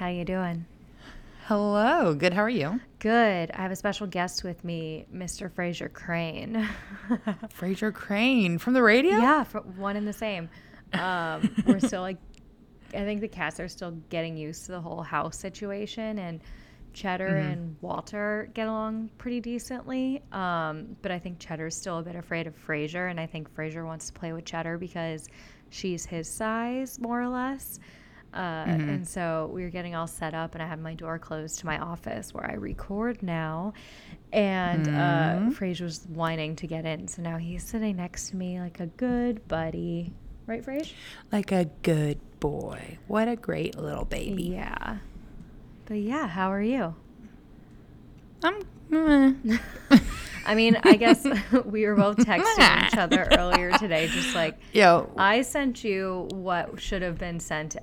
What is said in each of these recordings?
How you doing? Hello. Good. How are you? Good. I have a special guest with me, Mr. Frasier Crane. Frasier Crane from the radio? yeah, one and the same. Um, we're still like, I think the cats are still getting used to the whole house situation, and Cheddar and Walter get along pretty decently. Um, but I think Cheddar's still a bit afraid of Fraser, and I think Fraser wants to play with Cheddar because she's his size, more or less. Uh, And so we were getting all set up, and I had my door closed to my office where I record now. And uh, Fraser was whining to get in, so now he's sitting next to me like a good buddy, right, Fraser? Like a good boy. What a great little baby. Yeah. But yeah, how are you? I'm. I mean, I guess we were both texting each other earlier today, just like Yo. I sent you what should have been sent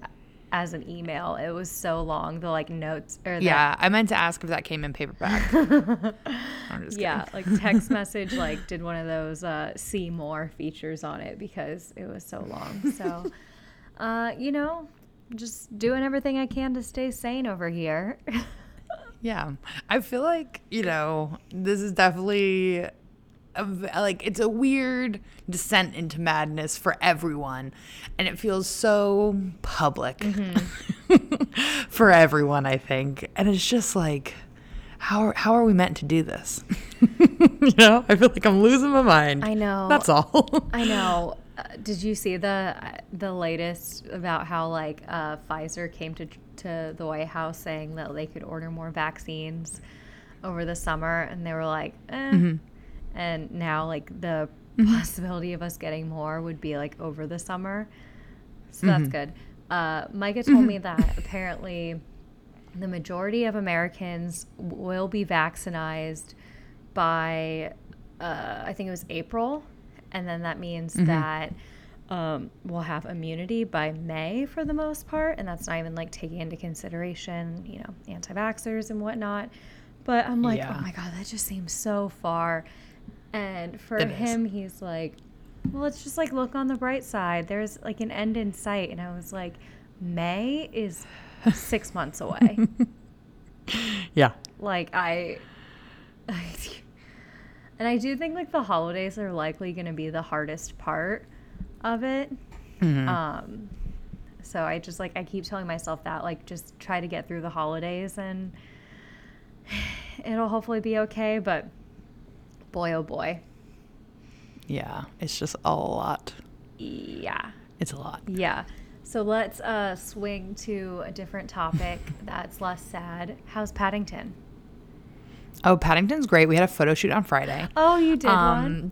as an email. It was so long, the like notes or the, yeah, I meant to ask if that came in paperback. I'm just yeah, like text message like did one of those uh, see more features on it because it was so long. So, uh, you know, just doing everything I can to stay sane over here. Yeah. I feel like, you know, this is definitely a like it's a weird descent into madness for everyone and it feels so public for everyone, I think. And it's just like how are, how are we meant to do this? you know, I feel like I'm losing my mind. I know. That's all. I know. Uh, did you see the the latest about how like uh, Pfizer came to to the White House saying that they could order more vaccines over the summer, and they were like, eh. And now like the possibility of us getting more would be like over the summer, so that's good. Uh, Micah told me that apparently the majority of Americans will be vaccinated by uh, I think it was April, and then that means that um, we'll have immunity by May for the most part, and that's not even like taking into consideration you know anti-vaxxers and whatnot. But I'm like, Yeah. oh my god, that just seems so far. And for It is. him, he's like, well, let's just like look on the bright side. There's like an end in sight, and I was like, May is six months away. yeah. like I, and I do think like the holidays are likely going to be the hardest part of it. Um, so I just like I keep telling myself that like just try to get through the holidays and it'll hopefully be okay. But boy, oh boy, Yeah. It's just a lot. yeah. It's a lot. Yeah. So let's uh, swing to a different topic that's less sad. How's Paddington? Oh, Paddington's great. We had a photo shoot on Friday. Oh, you did one. Um,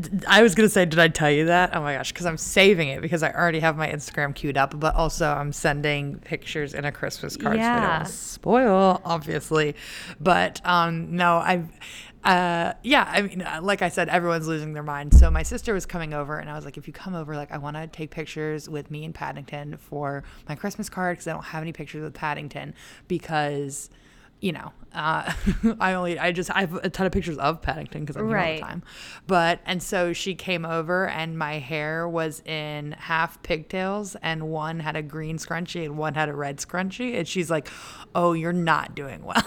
d- I was gonna say, did I tell you that? Oh my gosh, because I'm saving it because I already have my Instagram queued up, but also I'm sending pictures in a Christmas card. So I don't Yeah. spoil, obviously. But um, no, I've. Uh, yeah, I mean, uh, like I said, everyone's losing their mind. So my sister was coming over, and I was like, if you come over, like, I want to take pictures with me and Paddington for my Christmas card because I don't have any pictures with Paddington because you know, uh, I only, I just, I have a ton of pictures of Paddington because I'm here all Right. the time. But, and so she came over and my hair was in half pigtails and one had a green scrunchie and one had a red scrunchie. And she's like, oh, you're not doing well.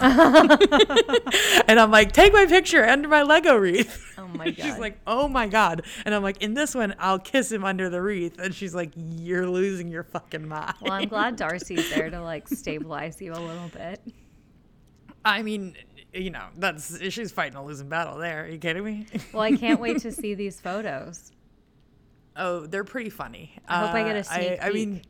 and I'm like, take my picture under my Lego wreath. Oh my God. She's like, oh my God. And I'm like, in this one, I'll kiss him under the wreath. And she's like, you're losing your fucking mind. Well, I'm glad Darcy's there to like stabilize you a little bit. I mean, you know, that's she's fighting a losing battle there. Are you kidding me? Well, I can't wait to see these photos. oh, they're pretty funny. I hope I get a Uh, sneak I, mean, peek.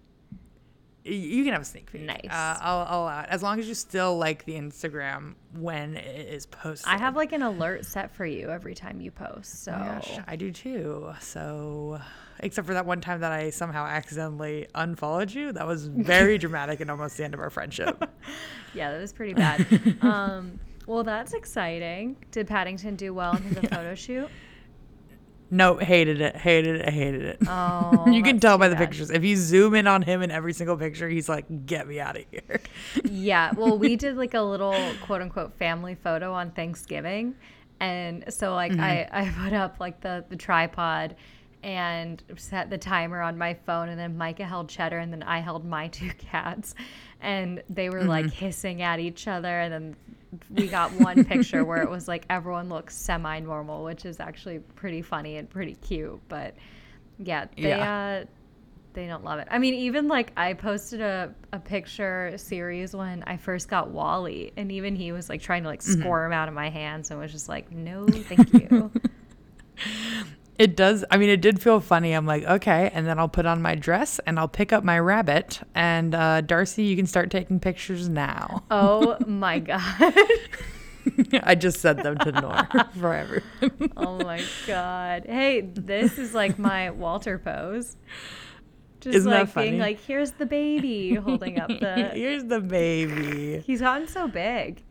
y- you can have a sneak peek. Nice. Uh, I'll, I'll allow. As long as you still like the Instagram when it is posted. I have like an alert set for you every time you post. So Oh gosh, I do too. So, except for that one time that I somehow accidentally unfollowed you, that was very dramatic and almost the end of our friendship. yeah, that was pretty bad. um, well, that's exciting. Did Paddington do well in the photo shoot? No, hated it, hated it, hated it. Oh, you can tell by the bad. pictures. If you zoom in on him in every single picture, he's like, "Get me out of here." Yeah. Well, we did like a little quote unquote family photo on Thanksgiving. And so like I, I put up like the, the tripod and set the timer on my phone. And then Micah held Cheddar, and then I held my two cats. And they were like hissing at each other. And then we got one picture where it was like everyone looks semi normal, which is actually pretty funny and pretty cute. But yeah, they, Yeah. Uh, they don't love it. I mean, even like I posted a, a picture series when I first got Wally, and even he was like trying to like squirm out of my hands and was just like, no, thank you. It does. I mean, it did feel funny. I'm like, okay. And then I'll put on my dress and I'll pick up my rabbit. And uh, Darcy, you can start taking pictures now. oh my God. I just sent them to Nor for everyone. oh my God. Hey, this is like my Walter pose. Just Isn't that like being like, here's the baby holding up the. Here's the baby. He's gotten so big.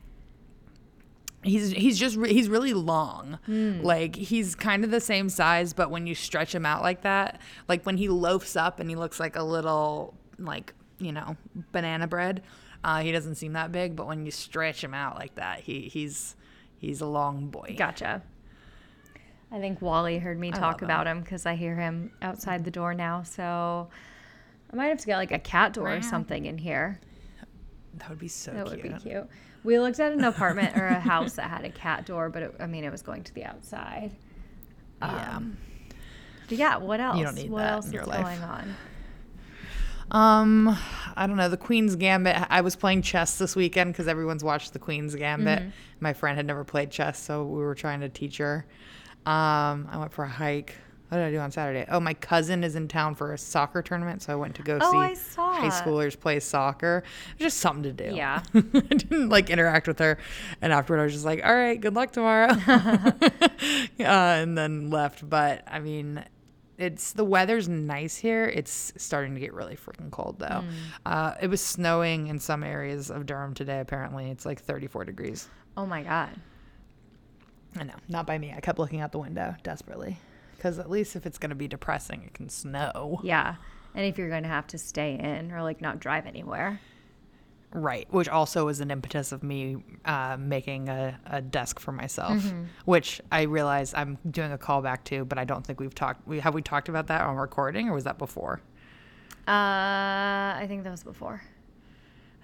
He's he's just re- he's really long. Hmm. Like he's kind of the same size, but when you stretch him out like that, like when he loafs up and he looks like a little like you know banana bread, uh, he doesn't seem that big. But when you stretch him out like that, he he's he's a long boy. Gotcha. I think Wally heard me talk about him because I hear him outside the door now. So I might have to get like a cat door or something in here. That would be so That cute. would be cute. We looked at an apartment or a house that had a cat door, but it, I mean, it was going to the outside. Yeah. Um, But yeah, what else? don't need what that else in your is life. going on? Um, I don't know. The Queen's Gambit. I was playing chess this weekend because everyone's watched the Queen's Gambit. Mm-hmm. My friend had never played chess, so we were trying to teach her. Um, I went for a hike. What did I do on Saturday? Oh, my cousin is in town for a soccer tournament, so I went to go Oh, see high schoolers play soccer. Just something to do. Yeah. I didn't like interact with her, and afterward I was just like, "All right, good luck tomorrow," uh, and then left. But I mean, it's the weather's nice here. It's starting to get really freaking cold though. Uh, it was snowing in some areas of Durham today. Apparently, it's like 34 degrees. Oh my God. I know, not by me. I kept looking out the window desperately because at least if it's going to be depressing, it can snow. Yeah. And if you're going to have to stay in or like not drive anywhere. Right, which also was an impetus of me uh, making a, a desk for myself, which I realize I'm doing a callback to, but I don't think we've talked. We have we talked about that on recording, or was that before? Uh, I think that was before.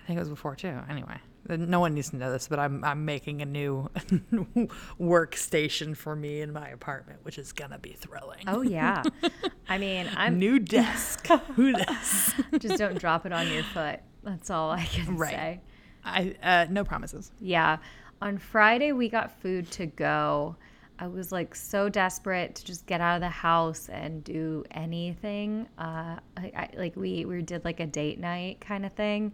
I think it was before too. Anyway, no one needs to know this, but I'm I'm making a new workstation for me in my apartment, which is gonna be thrilling. Oh yeah. I mean, I'm new desk. Who this? just don't drop it on your foot. That's all I can Right. say. I uh, no promises. Yeah. On Friday we got food to go. I was like so desperate to just get out of the house and do anything. Uh, I, I, like we we did like a date night kind of thing,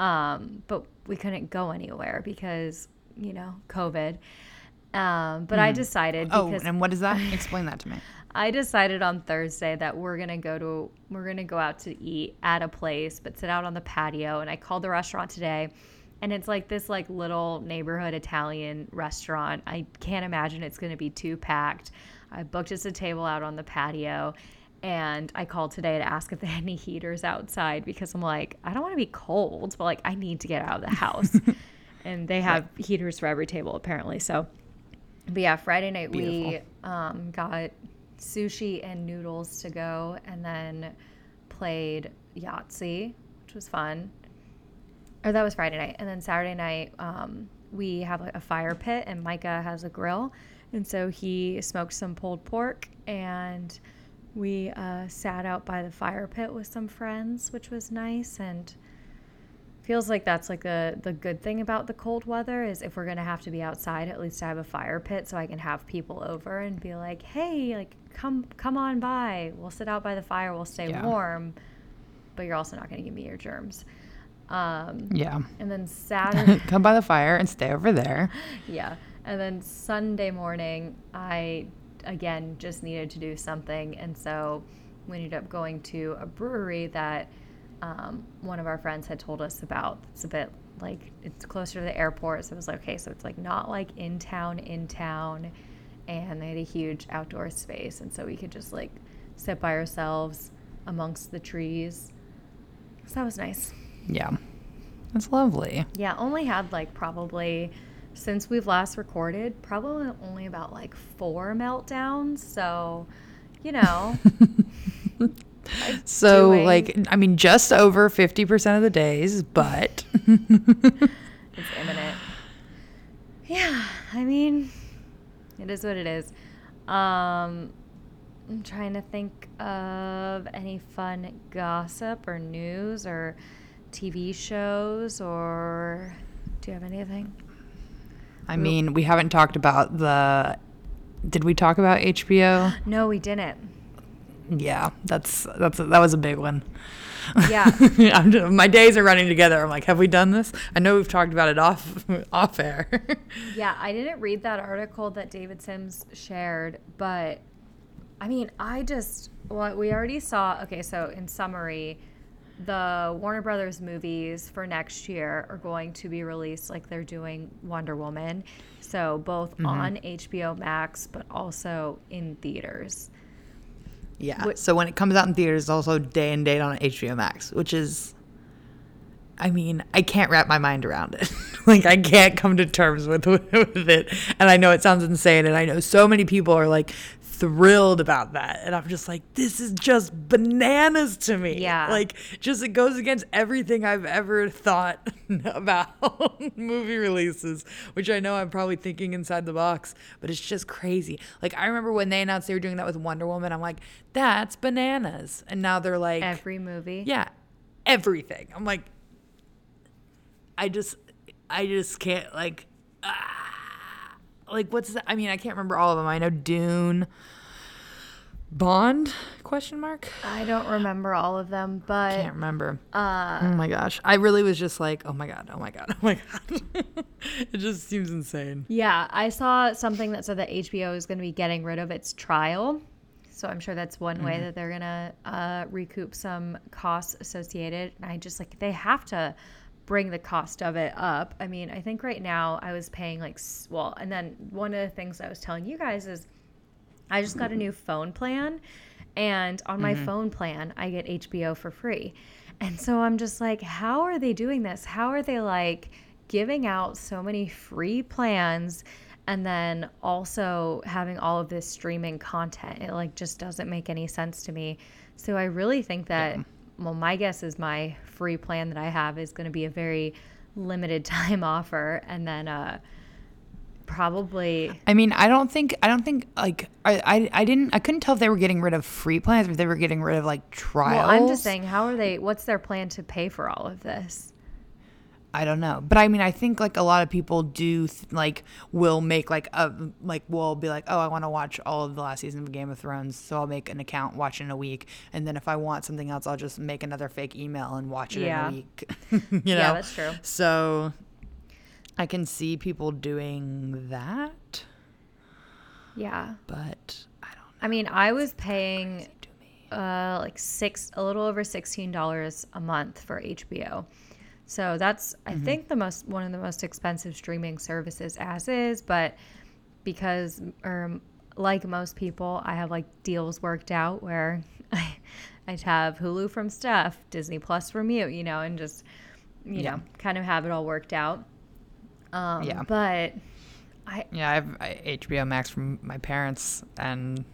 um, but we couldn't go anywhere because you know COVID. Um, but I decided Oh, because and what is that? Explain that to me. I decided on Thursday that we're gonna go to we're gonna go out to eat at a place, but sit out on the patio. And I called the restaurant today, and it's like this like little neighborhood Italian restaurant. I can't imagine it's gonna be too packed. I booked us a table out on the patio, and I called today to ask if they had any heaters outside because I'm like I don't want to be cold, but like I need to get out of the house. and they have heaters for every table apparently. So, but yeah, Friday night we um, got sushi and noodles to go, and then played Yahtzee, which was fun. Or that was Friday night, and then Saturday night um, we have like a fire pit, and Micah has a grill, and so he smoked some pulled pork, and we uh, sat out by the fire pit with some friends, which was nice, and feels like that's like the the good thing about the cold weather is if we're gonna have to be outside at least i have a fire pit so i can have people over and be like hey like come come on by we'll sit out by the fire we'll stay Yeah. warm but you're also not gonna give me your germs um, Yeah. and then saturday Come by the fire and stay over there. yeah. And then Sunday morning, I again just needed to do something. And so we ended up going to a brewery that um, one of our friends had told us about. It's a bit like it's closer to the airport. So it was like, okay, so it's like not like in town, in town. And they had a huge outdoor space. And so we could just like sit by ourselves amongst the trees. So that was nice. Yeah. That's lovely. Yeah, only had like probably since we've last recorded, probably only about like four meltdowns. So you know. So, doing- like, I mean, just over 50% of the days, but It's imminent. Yeah, I mean, it is what it is. Um, I'm trying to think of any fun gossip or news or TV shows or do you have anything? I mean, we haven't talked about the. Did we talk about HBO? No, we didn't. Yeah, that's that's that was a big one. Yeah. Just, my days are running together. I'm like, have we done this? I know we've talked about it off off air. Yeah, I didn't read that article that David Sims shared, but I mean, I just what we already saw. Okay, so in summary, the Warner Brothers movies for next year are going to be released like they're doing Wonder Woman. So both mm-hmm. on HBO Max, but also in theaters. yeah. So when it comes out in theaters, it's also day and date on HBO Max, which is. I mean, I can't wrap my mind around it. like, I can't come to terms with, with it. And I know it sounds insane. And I know so many people are like thrilled about that. And I'm just like, this is just bananas to me. Yeah. Like, just it goes against everything I've ever thought about movie releases, which I know I'm probably thinking inside the box, but it's just crazy. Like, I remember when they announced they were doing that with Wonder Woman, I'm like, that's bananas. And now they're like, Every movie. yeah, everything. I'm like, I just, I just can't like, ah, like what's that? I mean, I can't remember all of them. I know Dune, Bond? Question mark. I don't remember all of them, but Can't remember. uh, oh my gosh, I really was just like, oh my god, oh my god, oh my god. it just seems insane. Yeah, I saw something that said that HBO is going to be getting rid of its trial. So I'm sure that's one way that they're going to uh, recoup some costs associated. And I just like, they have to bring the cost of it up. I mean, I think right now I was paying like, well, and then one of the things I was telling you guys is I just got a new phone plan, and on my mm-hmm. phone plan, I get HBO for free. And so I'm just like, how are they doing this? How are they like giving out so many free plans and then also having all of this streaming content? It like just doesn't make any sense to me. So I really think that, well, my guess is my free plan that I have is going to be a very limited time offer. And then, uh, probably I mean, I don't think, I don't think like, I, I, I didn't, I couldn't tell if they were getting rid of free plans or if they were getting rid of like trials. Well, I'm just saying, how are they? What's their plan to pay for all of this? I don't know, but I mean, I think like a lot of people do th- like will make like a like will be like, oh, I want to watch all of the last season of Game of Thrones, so I'll make an account, watch it in a week, and then if I want something else, I'll just make another fake email and watch it Yeah. in a week. you know, Yeah, that's true. So I can see people doing that, Yeah, but I don't know. I mean, I was paying uh, like six, a little over sixteen dollars a month for HBO. So that's, I think, the most one of the most expensive streaming services as is. But because, or like most people, I have like deals worked out where I, I'd have Hulu from Stuff, Disney Plus from you, you know, and just, you Yeah. know, kind of have it all worked out. Um, Yeah. But I, Yeah, I have HBO Max from my parents, and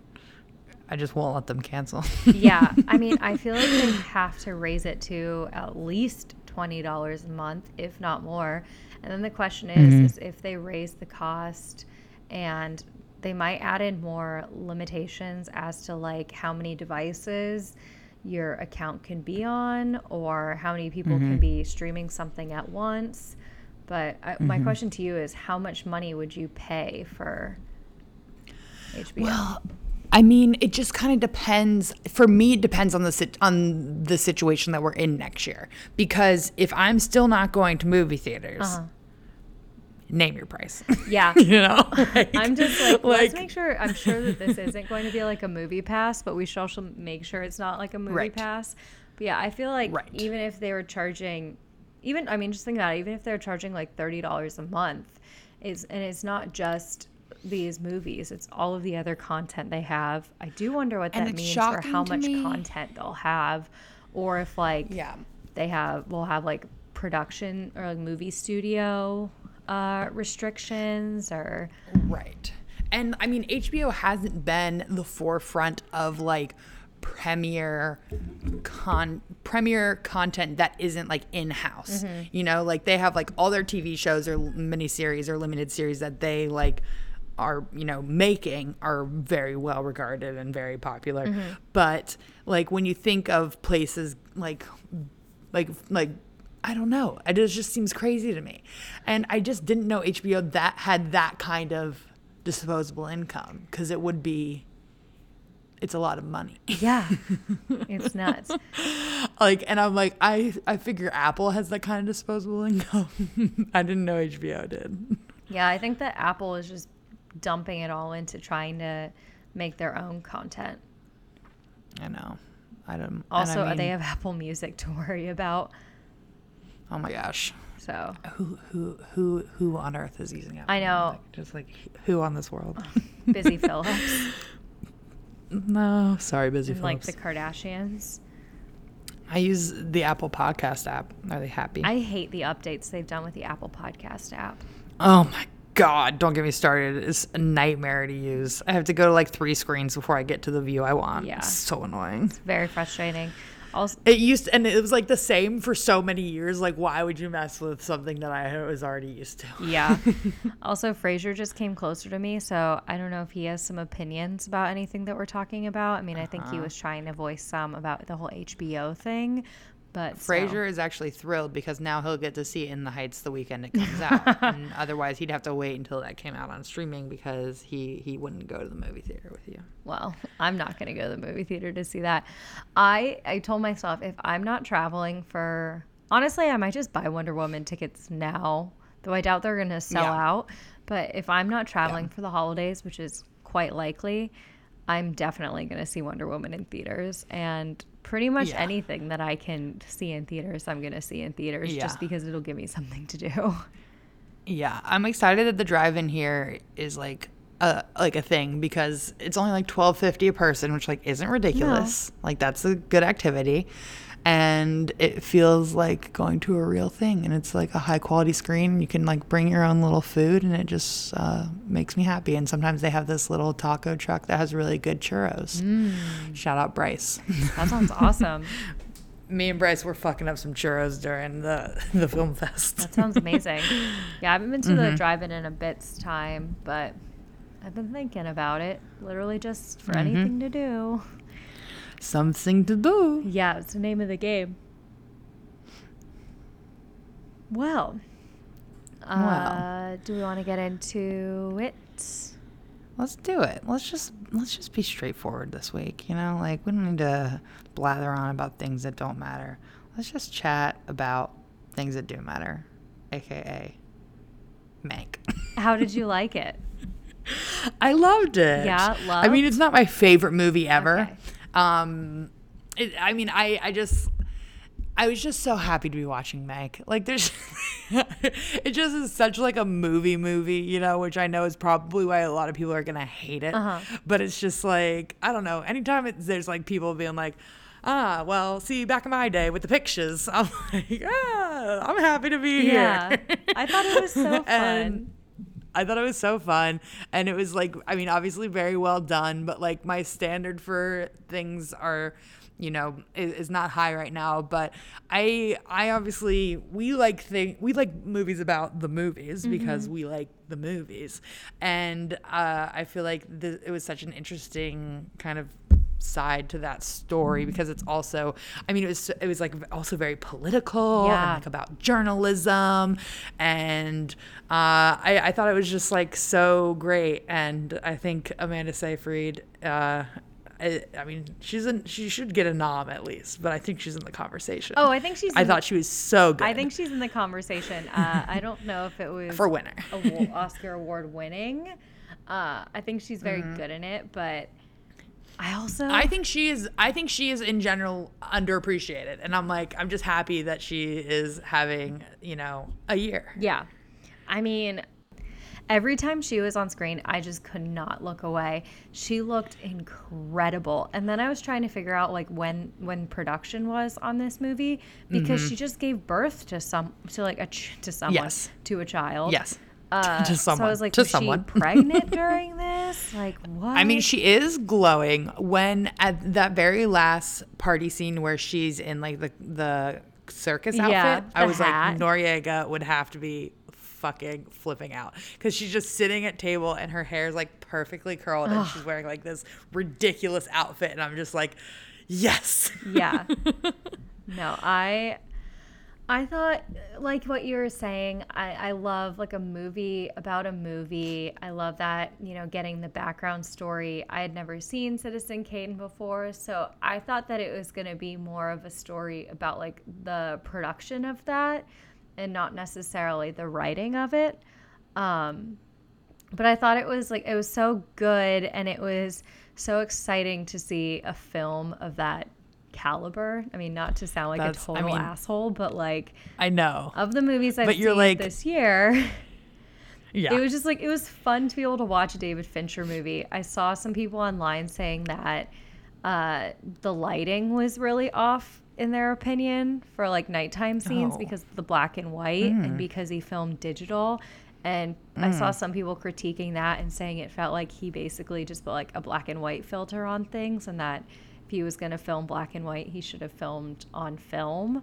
I just won't let them cancel. yeah, I mean, I feel like they have to raise it to at least twenty dollars a month, if not more. And then the question is, Mm-hmm. is if they raise the cost, and they might add in more limitations as to like how many devices your account can be on, or how many people Mm-hmm. can be streaming something at once. But I, Mm-hmm. my question to you is, how much money would you pay for HBO? Well, I mean, it just kind of depends. For me, it depends on the sit- on the situation that we're in next year. Because if I'm still not going to movie theaters, Uh-huh. name your price. yeah. you know, Like- I'm just like, let's make sure. I'm sure that this isn't going to be like a movie pass, but we should also make sure it's not like a movie Right. pass. But yeah, I feel like Right. even if they were charging, even I mean, just think about it. Even if they're charging like thirty dollars a month, is and it's not just these movies; it's all of the other content they have. I do wonder what And that means for how much me- content they'll have, or if like yeah. they have will have like production or like movie studio uh, restrictions or Right. And I mean, HBO hasn't been the forefront of like premiere con premiere content that isn't like in-house you know like they have like all their tv shows or miniseries or limited series that they like are you know making are very well regarded and very popular mm-hmm. but like when you think of places like like like I don't know. It just just seems crazy to me. And I just didn't know HBO that had that kind of disposable income because it would be it's a lot of money. Yeah. it's nuts. like and I'm like I I figure Apple has that kind of disposable income. I didn't know HBO did. Yeah, I think that Apple is just dumping it all into trying to make their own content. I know. I don't Also, I they have Apple Music to worry about. Oh my gosh. So, Who who who who on earth is using Apple? I know. Music? Just like who on this world? Busy Phillips no, sorry, busy and like the Kardashians. I use the Apple Podcast app. Are they happy? I hate the updates they've done with the Apple Podcast app. oh my god! Don't get me started. It's a nightmare to use. I have to go to like three screens before I get to the view I want. Yeah. It's so annoying. It's Very frustrating. Also, It used and it was like the same for so many years. Like, why would you mess with something that I was already used to? yeah. also, Fraser just came closer to me, so I don't know if he has some opinions about anything that we're talking about. I mean, I think Uh-huh. he was trying to voice some about the whole HBO thing, but still. Frasier is actually thrilled because now he'll get to see it In the Heights the weekend it comes out. and otherwise, he'd have to wait until that came out on streaming because he he wouldn't go to the movie theater with you. well, I'm not going to go to the movie theater to see that. I I told myself if I'm not traveling for honestly, I might just buy Wonder Woman tickets now. Though I doubt they're going to sell Yeah. out, but if I'm not traveling for the holidays, which is quite likely, I'm definitely going to see Wonder Woman in theaters and pretty much Yeah. anything that I can see in theaters, I'm going to see in theaters Yeah. just because it'll give me something to do. Yeah, I'm excited that the drive-in here is like a like a thing because it's only like 12.50 a person, which like isn't ridiculous. Like that's a good activity. And it feels like going to a real thing and it's like a high quality screen. You can like bring your own little food and it just uh, makes me happy. And sometimes they have this little taco truck that has really good churros. Shout out Bryce. That sounds awesome. me and Bryce were fucking up some churros during the the film fest. That sounds amazing. Yeah, I haven't been to Mm-hmm. the drive-in in a bit's time, but I've been thinking about it. Literally just for Mm-hmm. anything to do. Something to do. Yeah, it's the name of the game. Well, uh, do we want to get into it? Let's do it. Let's just let's just be straightforward this week. You know, like we don't need to blather on about things that don't matter. Let's just chat about things that do matter, aka Mank. How did you like it? I loved it. Yeah, love. I mean, it's not my favorite movie ever. Okay. Um, it, I mean, I I just I was just so happy to be watching Mank. Like, there's it just is such like a movie movie, you know, which I know is probably why a lot of people are gonna hate it. Uh-huh. But it's just like I don't know. Anytime it's, there's like people being like. Ah, well, see, back in my day with the pictures, I'm like, ah, I'm happy to be Yeah. here. I thought it was so And fun. I thought it was so fun. And it was like, I mean, obviously very well done, but like my standard for things are, you know, is, is not high right now. But I, I obviously, we like think, we like movies about the movies because we like the movies. And uh, I feel like th- it was such an interesting kind of side to that story because it's also i mean it was it was like also very political Yeah. and like about journalism and uh, I, I thought it was just like so great and i think amanda seyfried uh, I, I mean she's in she should get a nom at least but i think she's in the conversation Oh, I think she's. i thought she was so good I think she's in the conversation. Uh, I don't know if it was for winner awa- Oscar award winning. Uh, I think she's very Mm-hmm. good in it, but I also I think she is. I think she is in general underappreciated, and I'm like, I'm just happy that she is having, you know, a year. yeah. I mean, every time she was on screen, I just could not look away. She looked incredible, and then I was trying to figure out like when when production was on this movie because Mm-hmm. she just gave birth to some to like a ch- to someone Yes. to a child. Yes. Uh, To So I someone. was like, To was someone. pregnant during this? Like what? I mean, she is glowing when at that very last party scene where she's in like the the circus Yeah, outfit. I was hat. like, Noriega would have to be fucking flipping out because she's just sitting at table and her hair's like perfectly curled and she's wearing like this ridiculous outfit and I'm just like, yes. yeah. No, I I thought like what you were saying, I, I love like a movie about a movie. I love that, you know, getting the background story. I had never seen Citizen Kane before, so I thought that it was gonna be more of a story about like the production of that and not necessarily the writing of it. Um but I thought it was like it was so good and it was so exciting to see a film of that caliber. I mean, not to sound like That's- a I total mean- asshole, but like I know. of the movies I've But you're seen like- this year, Yeah. it was just like it was fun to be able to watch a David Fincher movie. I saw some people online saying that uh, the lighting was really off in their opinion for like nighttime scenes Oh. because of the black and white and because he filmed digital. And I saw some people critiquing that and saying it felt like he basically just put like a black and white filter on things and that if he was going to film black and white, he should have filmed on film.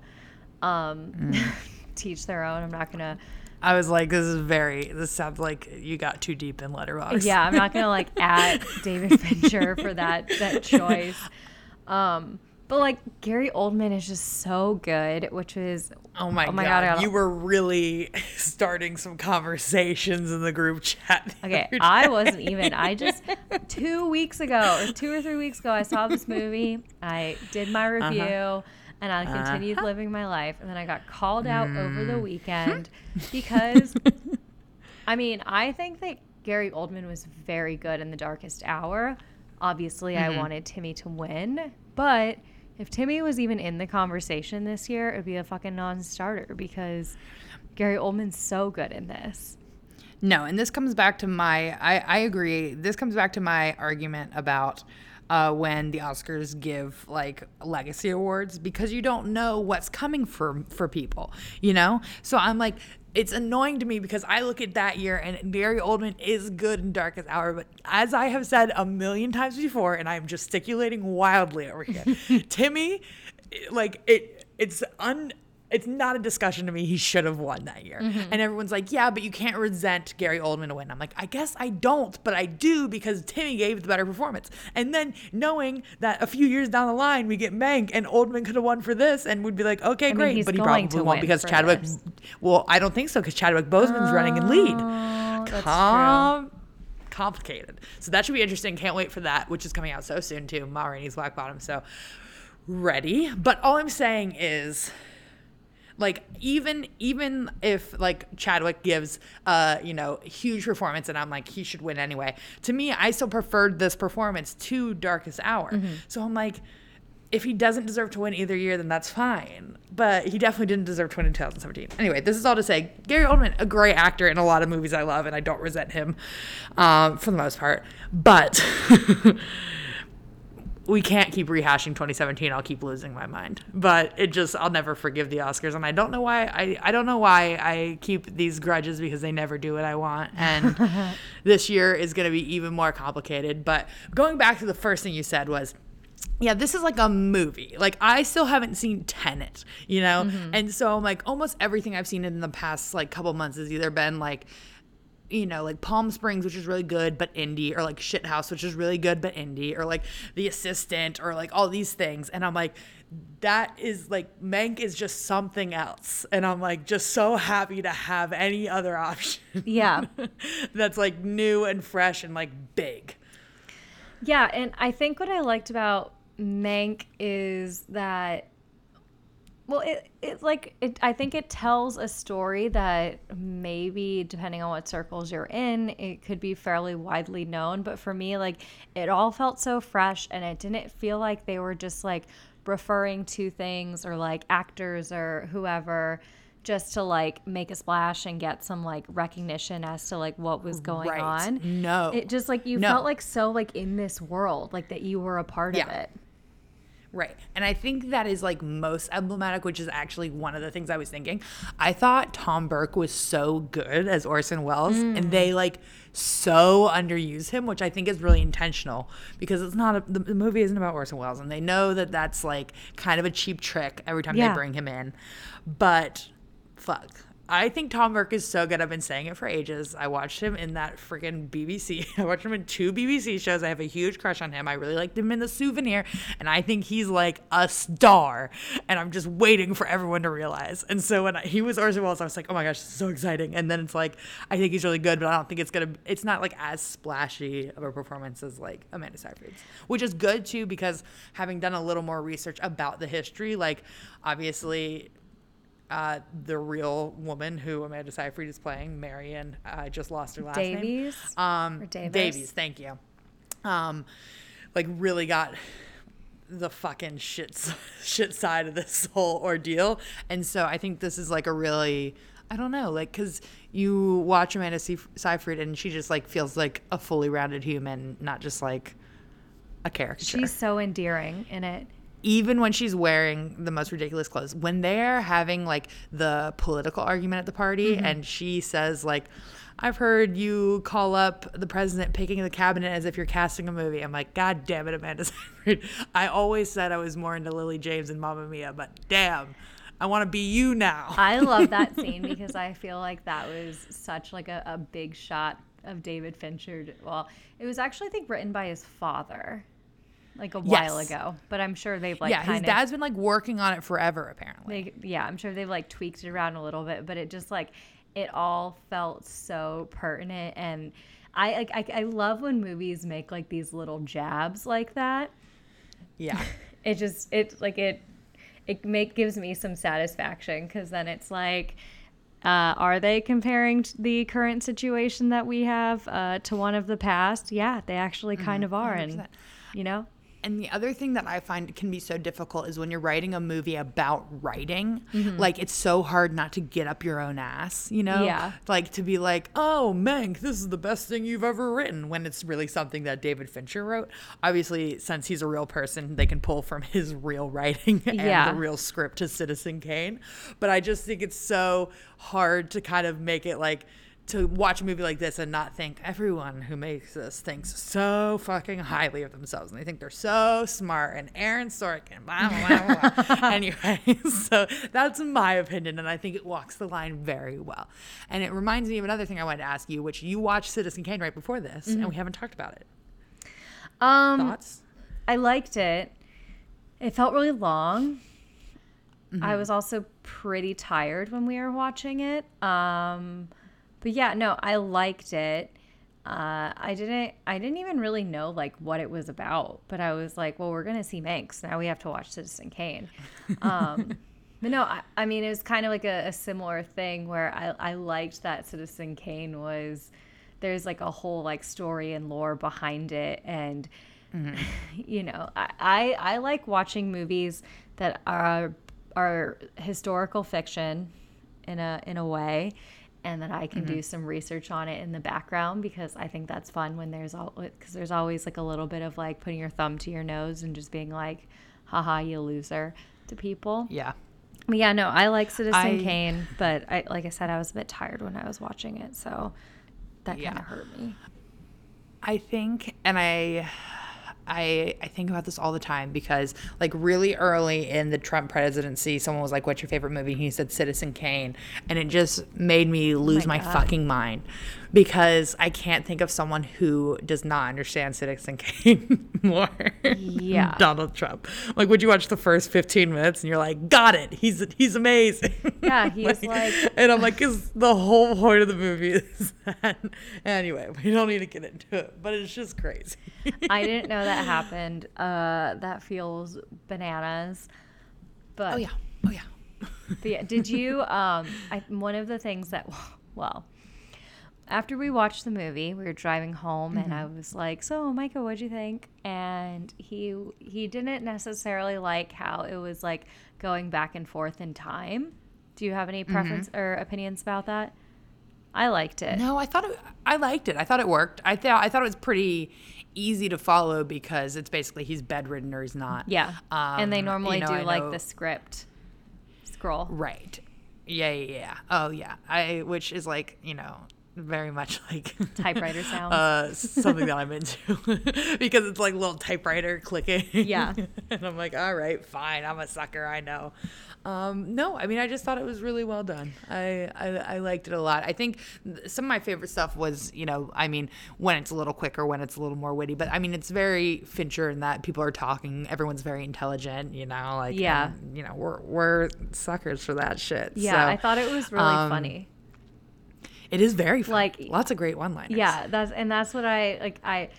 Um, teach their own. I'm not going to I was like, this is very. This sounds like you got too deep in Letterboxd. Yeah, I'm not gonna like at David Fincher for that that choice. Um, but like Gary Oldman is just so good, which is Oh my, Oh my god. God, you were really starting some conversations in the group chat. the okay. I wasn't even. I just two weeks ago or two or three weeks ago, I saw this movie. I did my uh-huh. review. And I continued uh-huh. living my life. And then I got called out over the mm. weekend because I mean, I think that Gary Oldman was very good in The Darkest Hour. Obviously, I mm-hmm. wanted Timmy to win, but if Timmy was even in the conversation this year, it would be a fucking non-starter because Gary Oldman's so good in this. No, and this comes back to my. I, I agree. This comes back to my argument about uh, when the Oscars give like legacy awards because you don't know what's coming for for people. You know, so I'm like. It's annoying to me because I look at that year and Gary Oldman is good in Darkest Hour, but as I have said a million times before, and I'm gesticulating wildly over here, Timmy, like it, it's un, it's not a discussion to me. He should have won that year. Mm-hmm. And everyone's like, yeah, but you can't resent Gary Oldman to win. I'm like, I guess I don't, but I do because Timmy gave the better performance. And then knowing that a few years down the line we get Mank and Oldman could have won for this, and we'd be like, okay, mean, great, he's but he probably won't because Chadwick. this. Well, I don't think so because Chadwick Boseman's running in lead. Oh, that's Com- complicated. So that should be interesting. Can't wait for that, which is coming out so soon too. Ma Rainey's Black Bottom. So ready. But all I'm saying is like even even if like Chadwick gives uh you know huge performance and I'm like he should win anyway. To me I still preferred this performance to Darkest Hour. So I'm like if he doesn't deserve to win either year then that's fine. But he definitely didn't deserve to win in 2017 anyway this is all to say Gary Oldman a great actor in a lot of movies I love and I don't resent him um, for the most part. But we can't keep rehashing 2017 i'll keep losing my mind. But it just i'll never forgive the oscars. And i don't know why i, I don't know why i keep these grudges because they never do what i want. And this year is going to be even more complicated. But going back to the first thing you said was yeah, this is like a movie. Like I still haven't seen Tenet, you know, mm-hmm. and so like almost everything I've seen in the past like couple months has either been like you know, like Palm Springs, which is really good, but indie, or like Shithouse, which is really good, but indie, or like The Assistant, or like all these things. And I'm like, that is like, Mank is just something else. And I'm like, just so happy to have any other option Yeah. that's like new and fresh and like big. Yeah, and I think what I liked about Mank is that well, it it like it I think it tells a story that maybe depending on what circles you're in, it could be fairly widely known, but for me like it all felt so fresh and it didn't feel like they were just like referring to things or like actors or whoever just to like make a splash and get some like recognition as to like what was going Right. on. No. It just like you No. felt like so like in this world, like that you were a part of it. Right. And I think that is like most emblematic, which is actually one of the things I was thinking. I thought Tom Burke was so good as Orson Welles, Mm. and they like so underuse him, which I think is really intentional because it's not a, the, the movie isn't about Orson Welles, and they know that that's like kind of a cheap trick every time Yeah. they bring him in. But fuck. I think Tom Burke is so good. I've been saying it for ages. I watched him in that freaking BBC. I watched him in two BBC shows. I have a huge crush on him. I really liked him in The Souvenir, and I think he's like a star. And I'm just waiting for everyone to realize. And so when I, he was Orson Welles, I was like, oh my gosh, so exciting. And then it's like, I think he's really good, but I don't think it's gonna. It's not like as splashy of a performance as like Amanda Seyfried's, which is good too because having done a little more research about the history, like obviously uh, the real woman who Amanda Seyfried is playing, Marion. I just lost her last Davies? name. Um, Or Davis? Davies. Thank you. Um, like really got the fucking shit shit side of this whole ordeal, and so I think this is like a really. I don't know, like, cause you watch Amanda Seyf- Seyfried and she just like feels like a fully rounded human, not just like a character. She's so endearing in it. Even when she's wearing the most ridiculous clothes when they're having like the political argument at the party Mm-hmm. and she says like i've heard you call up the president picking the cabinet as if you're casting a movie i'm like god damn it amanda Seyfried. i always said i was more into lily james and Mamma mia but damn i want to be you now I love that scene because I feel like that was such like a, a big shot of David Fincher. Well, it was actually I think written by his father, like a while Yes. ago. But I'm sure they've like yeah his dad's been like working on it forever apparently they, yeah I'm sure they've like tweaked it around a little bit, but it just like it all felt so pertinent and. I like I, I love when movies make like these little jabs like that. yeah it just it like it it make gives me some satisfaction because then it's like uh, are they comparing t- the current situation that we have uh, to one of the past yeah they actually kind of are and 100%. you know And the other thing that I find can be so difficult is when you're writing a movie about writing, Mm-hmm. like it's so hard not to get up your own ass, you know? Yeah. Like to be like, oh, Mank, this is the best thing you've ever written when it's really something that David Fincher wrote. Obviously, since he's a real person, they can pull from his real writing and Yeah. the real script to Citizen Kane. But I just think it's so hard to kind of make it like, to watch a movie like this and not think everyone who makes this thinks so fucking highly of themselves and they think they're so smart and Aaron Sorkin, blah, blah, blah, blah. anyway, so that's my opinion and I think it walks the line very well. And it reminds me of another thing I wanted to ask you, which you watched Citizen Kane right before this and we haven't talked about it. um Thoughts? i liked it it felt really long Mm-hmm. i was also pretty tired when we were watching it um but yeah no i liked it uh, I didn't. I didn't even really know like what it was about, but I was like, "Well, we're gonna see Manx now. We have to watch Citizen Kane." Um, but no, I, I mean, it was kind of like a, a similar thing where I, I liked that Citizen Kane was there's like a whole like story and lore behind it, and you know, I, I I like watching movies that are are historical fiction in a in a way and that I can do mm-hmm. some research on it in the background because I think that's fun when there's all because there's always like a little bit of like putting your thumb to your nose and just being like haha you loser to people. Yeah. But yeah, no, I like Citizen I- Kane, but I like I said I was a bit tired when I was watching it, so that kind of hurt me. I think, and I, I, I think about this all the time because, like, really early in the Trump presidency, someone was like, "What's your favorite movie?" And he said Citizen Kane, and it just made me oh lose my, God. fucking mind because I can't think of someone who does not understand Citizen Kane more. Yeah. Donald Trump. Like, would you watch the first fifteen minutes and you're like, "Got it, he's he's amazing." Yeah, he's like- and I'm like, "Cause the whole point of the movie is that." Anyway, we don't need to get into it, but it's just crazy. I didn't know that happened. Uh, that feels bananas. But Oh yeah. Oh yeah. But yeah, did you? Um, I, one of the things that, well, after we watched the movie, we were driving home, and I was like, "So, Micah, what'd you think?" And he he didn't necessarily like how it was like going back and forth in time. Do you have any preference or opinions about that? I liked it. No, I thought it, I liked it. I thought it worked. I thought I thought it was pretty easy to follow because it's basically he's bedridden or he's not. Yeah. and they Um, normally you know, do I like know- the script scroll. right. Yeah, yeah, yeah. Oh, yeah. I which is like you know very much like Typewriter sounds. Uh, something that I'm into because it's like little typewriter clicking. Yeah. and I'm like, all right, fine. I'm a sucker. I know. Um, no, I mean, I just thought it was really well done. I, I I liked it a lot. I think some of my favorite stuff was, you know, I mean, when it's a little quicker, when it's a little more witty. But I mean, it's very Fincher in that people are talking. Everyone's very intelligent. You know, like Yeah. and, you know, we're we're suckers for that shit. yeah, So, I thought it was really um, funny. it is very funny. like- lots of great one-liners. Yeah, that's and that's what I like. I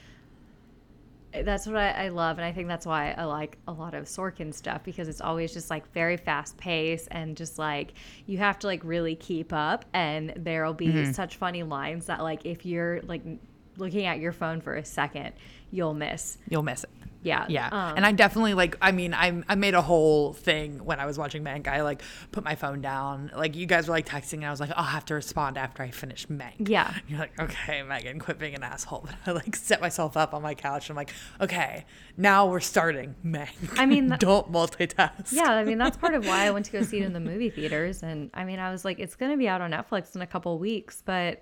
that's what I, I love, and I think that's why I like a lot of Sorkin stuff because it's always just like very fast pace and just like you have to like really keep up, and there'll be Mm-hmm. such funny lines that like if you're like looking at your phone for a second, you'll miss. you'll miss it. Yeah, Yeah, um, and I definitely like. I mean, I I made a whole thing when I was watching Mank. I like put my phone down. Like you guys were like texting, and I was like, I'll have to respond after I finish Mank. Yeah. You're like, okay, Megan, quit being an asshole. But I like set myself up on my couch. I'm like, okay, now we're starting Mank. I mean, don't multitask. Yeah, I mean that's part of why I went to go see it in the movie theaters, and I mean I was like, it's gonna be out on Netflix in a couple weeks, but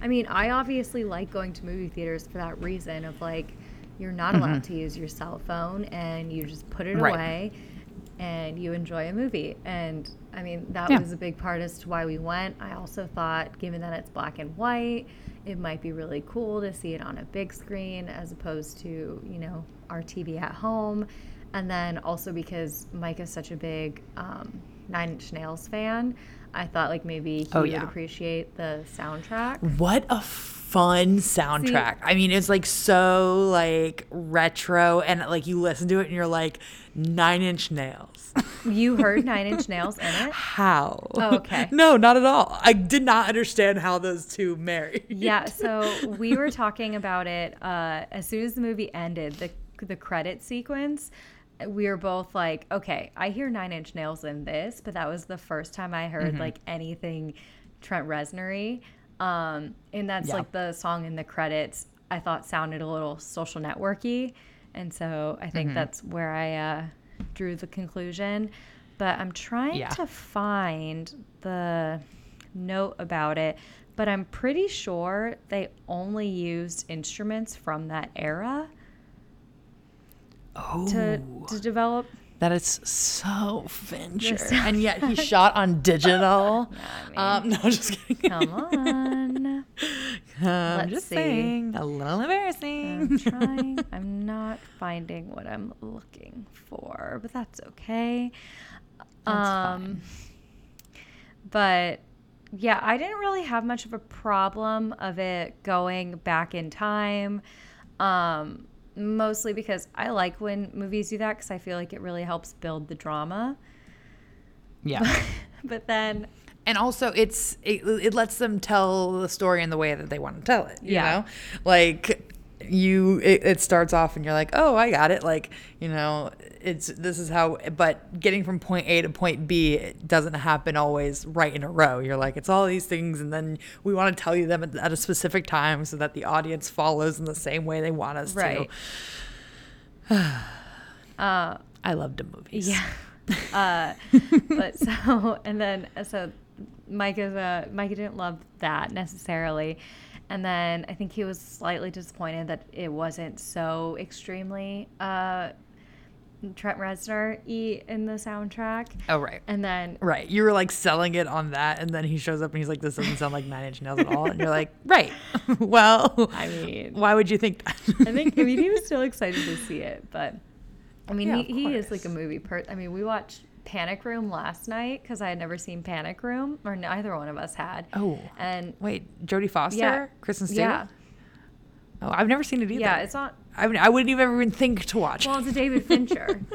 I mean I obviously like going to movie theaters for that reason of like you're not allowed to use your cell phone and you just put it Right. away and you enjoy a movie, and I mean that Yeah. was a big part as to why we went. I also thought, given that it's black and white, it might be really cool to see it on a big screen as opposed to you know our TV at home and then also because Mike is such a big um, Nine Inch Nails fan, I thought like maybe he Oh, would appreciate the soundtrack. What a fun soundtrack. I mean, it's like so like retro and like you listen to it and you're like nine inch nails. You heard Nine Inch Nails in it? How? Oh, okay. no, not at all. I did not understand how those two married. Yeah, so we were talking about it uh, as soon as the movie ended, the the credit sequence. We were both like, okay, I hear Nine Inch Nails in this, but that was the first time I Mm-hmm. heard like anything Trent Reznor. Um, and that's Yeah. like the song in the credits. I thought sounded a little social networky, and so I Mm-hmm. think that's where I uh, drew the conclusion. But I'm trying Yeah. to find the note about it, but I'm pretty sure they only used instruments from that era Oh, to to develop. that is so. This- and yet he shot on digital. I um, no, just kidding. Come on, I'm let's just see. saying, a little embarrassing. I'm trying. I'm not finding what I'm looking for, but that's okay. That's um, but yeah, I didn't really have much of a problem of it going back in time. Um, mostly because I like when movies do that because I feel like it really helps build the drama. yeah. But then, and also it's it, it lets them tell the story in the way that they want to tell it you Yeah. know like you it, it starts off and you're like oh i got it. Like you know it's this is how but getting from point a to point b it doesn't happen always right in a row. You're like it's all these things and then we want to tell you them at, at a specific time so that the audience follows in the same way they want us Right. to uh, i loved the movies. Yeah. Uh, but so and then so Mike is a Mike didn't love that necessarily, and then I think he was slightly disappointed that it wasn't so extremely uh, Trent Reznor y in the soundtrack. oh right And then Right. You were like selling it on that, and then he shows up and he's like, this doesn't sound like Nine Inch Nails at all. And you're like, right. well, I mean, why would you think that? I think I mean he was still excited to see it, but I mean Yeah, he, he is like a movie per. I mean we watched Panic Room last night because I had never seen Panic Room, or neither one of us had. Oh. and Wait, Jodie Foster? Yeah. Kristen Stewart? yeah, Oh, I've never seen it either. yeah, it's not. I mean, I wouldn't even think to watch. Well, it's a David Fincher.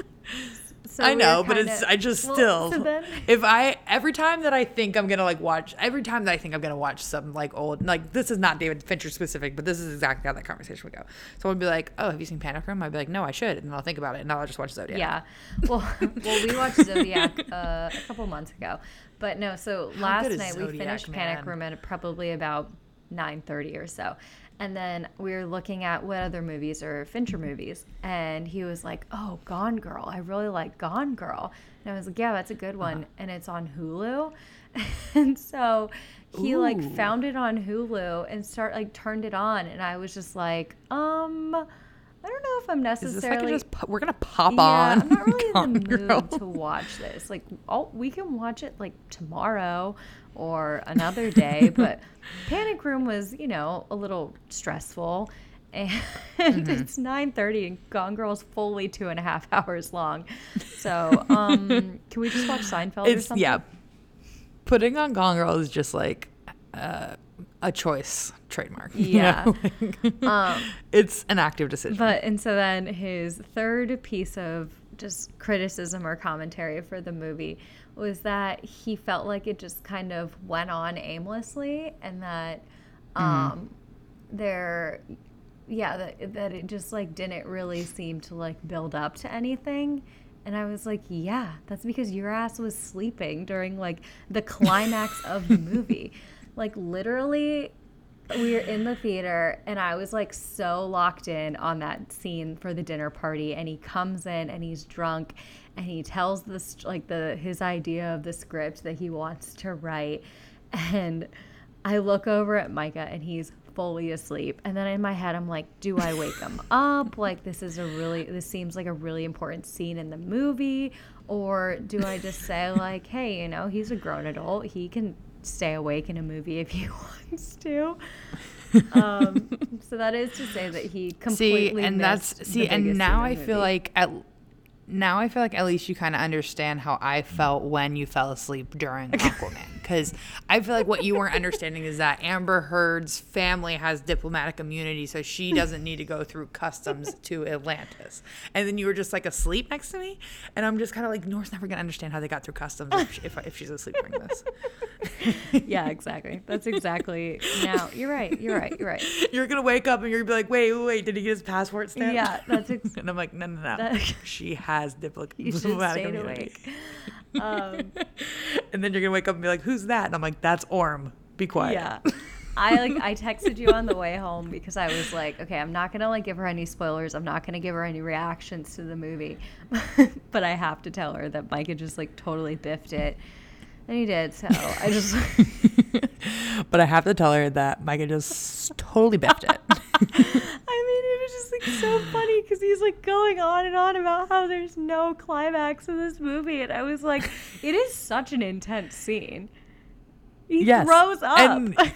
So I know, but it's I just well, still so then- if I every time that I think I'm gonna like watch every time that I think I'm gonna watch some like old like this is not David Fincher specific, but this is exactly how that conversation would go. So I'd be like, oh, have you seen Panic Room? I'd be like, no, I should, and then I'll think about it, and I'll just watch Zodiac. Yeah. Well, well, we watched Zodiac uh, a couple months ago, but no. So last night we finished man? Panic Room at probably about nine thirty or so, and then we were looking at what other movies are Fincher movies, and he was like, "Oh, Gone Girl. I really like Gone Girl," and I was like, "Yeah, that's a good Uh-huh. one, and it's on Hulu." and so he like found it on Hulu and start like turned it on, and I was just like, um. I don't know if I'm necessarily like we're gonna pop yeah, on? I'm not really Gone in the Girl? mood to watch this. Like, oh, we can watch it like tomorrow or another day, but Panic Room was, you know, a little stressful. And Mm-hmm. it's 9:30, and Gone Girl's fully two and a half hours long. So, um, can we just watch Seinfeld or It's something? yeah. Putting on Gone Girl is just like uh, a choice trademark. you Yeah. know? Like, Um, it's an active decision. But and so then his third piece of just criticism or commentary for the movie was that he felt like it just kind of went on aimlessly and that um there yeah that, that it just like didn't really seem to like build up to anything and I was like, yeah, that's because your ass was sleeping during like the climax of the movie. Like literally we were in the theater and I was like so locked in on that scene for the dinner party and he comes in and he's drunk and he tells this like the his idea of the script that he wants to write and I look over at Micah and he's fully asleep and then in my head I'm like do I wake him up? Like this is a really this seems like a really important scene in the movie or do I just say like hey you know he's a grown adult he can stay awake in a movie if he wants to. Um, so that is to say that he completely see, and that's see, and now I feel like at now I feel like at least you kind of understand how I felt when you fell asleep during Aquaman. Because I feel like what you weren't understanding is that Amber Heard's family has diplomatic immunity, so she doesn't need to go through customs to Atlantis. And then you were just like asleep next to me, and I'm just kind of like, Nora's never gonna understand how they got through customs if, if, if she's asleep during this. yeah, exactly. That's exactly. Now you're right. You're right. You're right. You're gonna wake up and you're gonna be like, wait, wait, wait, did he get his passport stamped? Yeah, that's ex- and I'm like, no, no, no. That- she has diplo- You should diplomatic stayed immunity. awake. Um, and then you're gonna wake up and be like, who's that? And I'm like, that's Orm. Be quiet. yeah. I like I texted you on the way home because I was like, okay, I'm not gonna like give her any spoilers. I'm not gonna give her any reactions to the movie, but I have to tell her that Micah just like totally biffed it, and he did. So I just but I have to tell her that Micah just totally biffed it. I mean, it was just like so funny because he's like going on and on about how there's no climax in this movie, and I was like, it is such an intense scene. He Yes. throws up. And-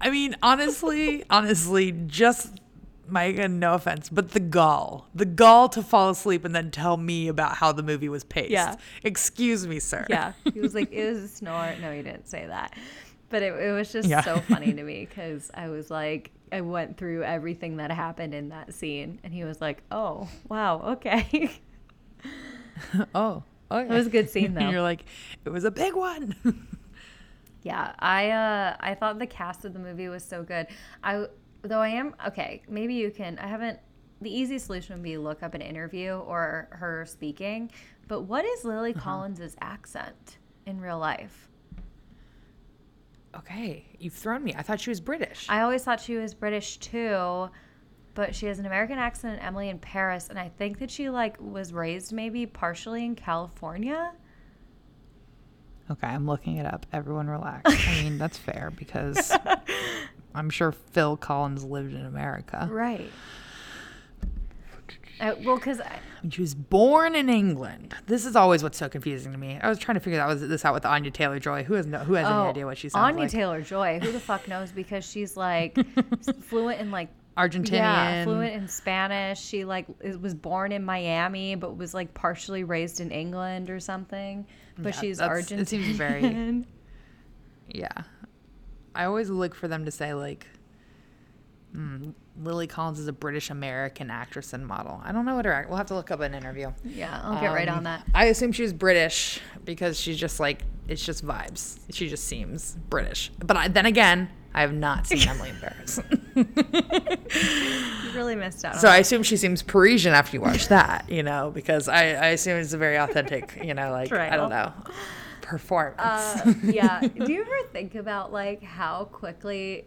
I mean, honestly, honestly, just Micah, no offense, but the gall, the gall to fall asleep and then tell me about how the movie was paced. Yeah. Excuse me, sir. yeah, he was like, it was a snore. No, he didn't say that, but it, it was just Yeah. so funny to me because I was like, I went through everything that happened in that scene, and he was like, oh wow, okay. oh. Okay. It was a good scene, though. And you're like, it was a big one. Yeah, I uh I thought the cast of the movie was so good. I though I am okay, maybe you can I haven't the easy solution would be look up an interview or her speaking. But what is Lily uh-huh. Collins's accent in real life? okay, you've thrown me. I thought she was British. I always thought she was British too, but she has an American accent Emily in Paris, and I think that she like was raised maybe partially in California. Okay, I'm looking it up. Everyone relax. I mean, that's fair because I'm sure Phil Collins lived in America. Right. Uh, well, because she was born in England. This is always what's so confusing to me. I was trying to figure that was this out with Anya Taylor Joy. Who has no, who has any idea what she sounds Oh, Anya like? Taylor Joy. Who the fuck knows? Because she's like fluent in like Argentinian. yeah, fluent in Spanish. She like was born in Miami, but was like partially raised in England or something. But Yeah, she's Argentine. it seems very- Yeah. I always look for them to say like mm, Lily Collins is a British American actress and model. I don't know what her. act- We'll have to look up an interview. Yeah, I'll get right Um, on that. I assume she's British because she's just like it's just vibes. She just seems British. But I, then again, I have not seen Emily in Paris, You really missed out. On. So I assume she seems Parisian after you watch that. You know, because I, I assume it's a very authentic. You know, like I don't know, performance. Uh, yeah. Do you ever think about like how quickly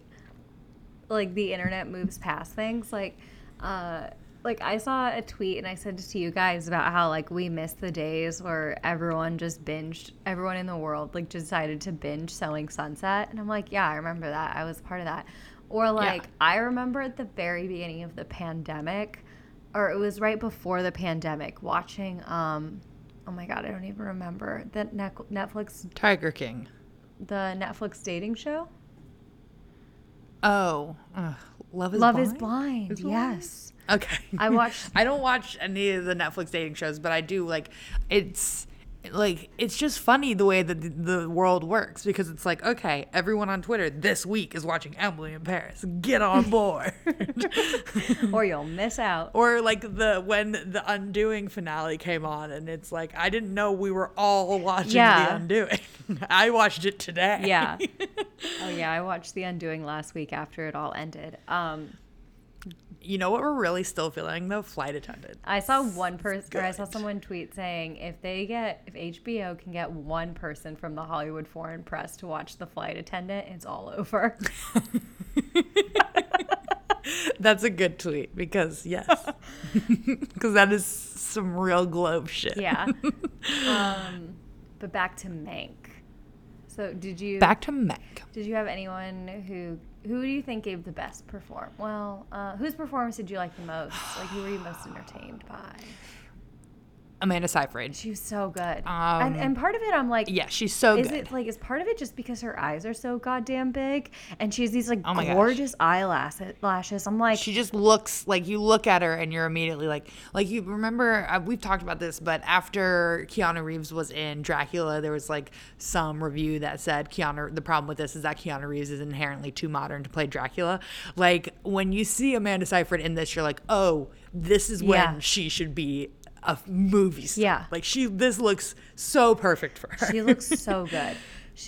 like the internet moves past things? Like uh like I saw a tweet and I sent it to you guys about how like we miss the days where everyone just binged everyone in the world like decided to binge Selling Sunset and I'm like, yeah, I remember that. I was part of that. Or like I remember at the very beginning of the pandemic or it was right before the pandemic watching um oh my god, I don't even remember the Netflix Tiger King. the Netflix dating show? Oh, ugh, Love is Love Blind. is Blind. Is Blind? yes. Okay. I watched- I don't watch any of the Netflix dating shows, but I do like. It's like it's just funny the way that the, the world works because it's like okay, everyone on Twitter this week is watching Emily in Paris. Get on board. or you'll miss out. or like the when the Undoing finale came on, and it's like I didn't know we were all watching Yeah. the Undoing. I watched it today. Yeah. oh yeah, I watched The Undoing last week after it all ended. Um, you know what we're really still feeling though? Flight attendant. I saw one person, or I saw someone tweet saying if they get, if HBO can get one person from the Hollywood Foreign Press to watch The Flight Attendant, it's all over. That's a good tweet because yes, because that is some real Globe shit. yeah. Um, but back to Mank. So did you Back to Meg. did you have anyone who who do you think gave the best perform? Well, uh, whose performance did you like the most? Like who were you most entertained by? Amanda Seyfried. She's so good. and, Um, and part of it, I'm like, Yeah, she's so is good. it like is part of it just because her eyes are so goddamn big and she has these like Oh gosh. gorgeous eyelashes? Lashes. I'm like, she just looks like you look at her and you're immediately like like you remember uh, we've talked about this but after keanu reeves was in dracula there was like some review that said keanu the problem with this is that keanu reeves is inherently too modern to play dracula like when you see amanda seyfried in this you're like oh this is when Yeah. she should be a movie star Yeah. like she this looks so perfect for her she looks so good.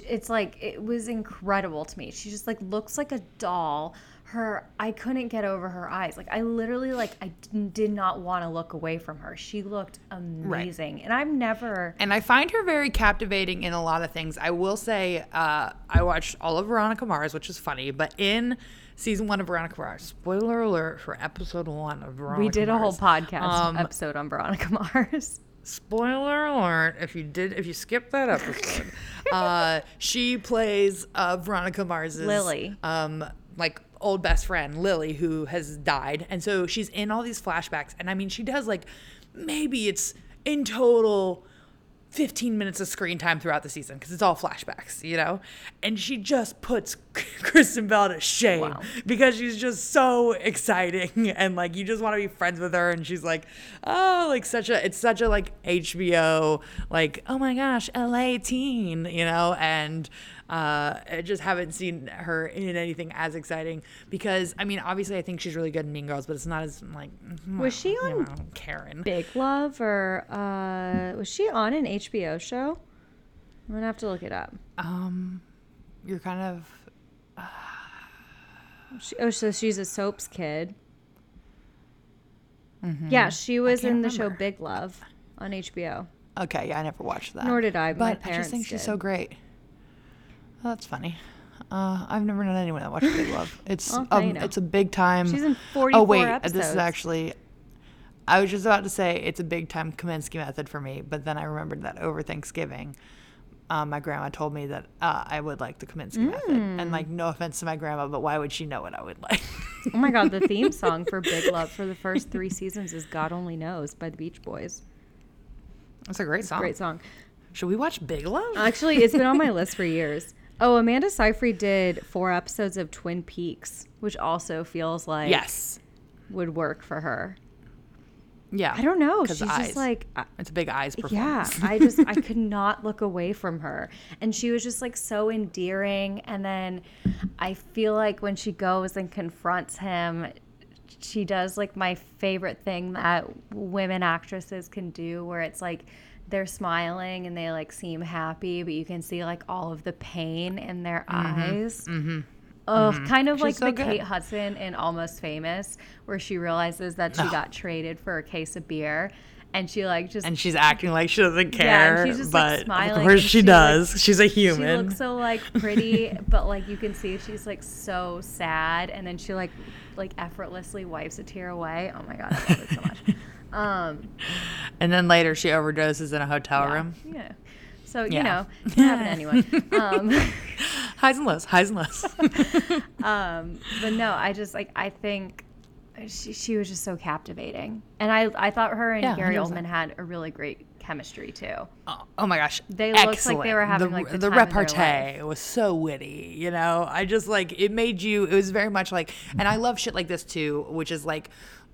It's like it was incredible to me. She just like looks like a doll. Her, I couldn't get over her eyes. Like I literally like I didn't- want to look away from her. She looked amazing, and I've never. And I find her very captivating in a lot of things. I will say, uh, I watched all of Veronica Mars, which is funny, but in season one of Veronica Mars, spoiler alert for episode one of Veronica Mars. We did a whole podcast Um, episode on Veronica Mars. spoiler alert if you did if you skipped that episode uh she plays uh veronica mars's Lily. um like old best friend lily who has died and so she's in all these flashbacks and i mean she does like maybe it's in total 15 minutes of screen time throughout the season because it's all flashbacks, you know? And she just puts Kristen Bell to shame Wow. because she's just so exciting and like you just want to be friends with her and she's like, oh, like such a, it's such a like HBO, like, oh my gosh, LA teen, you know? And uh, I just haven't seen her in anything as exciting because, I mean, obviously I think she's really good in Mean Girls, but it's not as like, Was she you on know, Karen? Big Love or uh, was she on an HBO show? I'm gonna have to look it up. Um, you're kind of She, oh, so she's a soaps kid. Yeah, she was Mm-hmm. in the show. Big Love on HBO. okay. Yeah, I never watched that. Nor did I. But, I just think she's did. so great. Oh, that's funny. Uh, I've never known anyone that watched Big Love. It's Well, um, it's a big time. She's in Oh wait, episodes. this is actually. I was just about to say it's a big time Kominsky Method for me, but then I remembered that over Thanksgiving, um, my grandma told me that uh, I would like the Kominsky Method. And like, no offense to my grandma, but why would she know what I would like? Oh my god, the theme song for Big Love for the first three seasons is "God Only Knows" by the Beach Boys. That's a great song. A Great song. Should we watch Big Love? Actually, it's been on my list for years. Oh, Amanda Seyfried did four episodes of Twin Peaks, which also feels like yes. would work for her. Yeah. I don't know. She's eyes. just like I- It's a big eyes Yeah. I just I could not look away from her, and she was just like so endearing. And then I feel like when she goes and confronts him, she does like my favorite thing that women actresses can do where it's like they're smiling and they like seem happy but you can see like all of the pain in their eyes mm-hmm. Oh, kind of like so the good. Kate Hudson in Almost Famous, where she realizes that she got traded for a case of beer, and she like just and she's acting like she doesn't care, Yeah, and she's just, like, smiling, of course she she, like- does. she's a human. she looks so like pretty, but like you can see she's like so sad, and then she like like effortlessly wipes a tear away. Oh my god, I love it so much. Um, and then later she overdoses in a hotel yeah, room. yeah. So you know, it can happen to anyone. Um, Highs and lows, highs and lows. um, but no, I just like I think she, she was just so captivating, and I I thought her and Yeah, Gary 100%. Oldman had a really great chemistry too. Oh, oh my gosh. They looked like they were having, the, like, the the time of their repartee was so witty, you know. I just like it made you it was very much like and I love shit like this too, which is like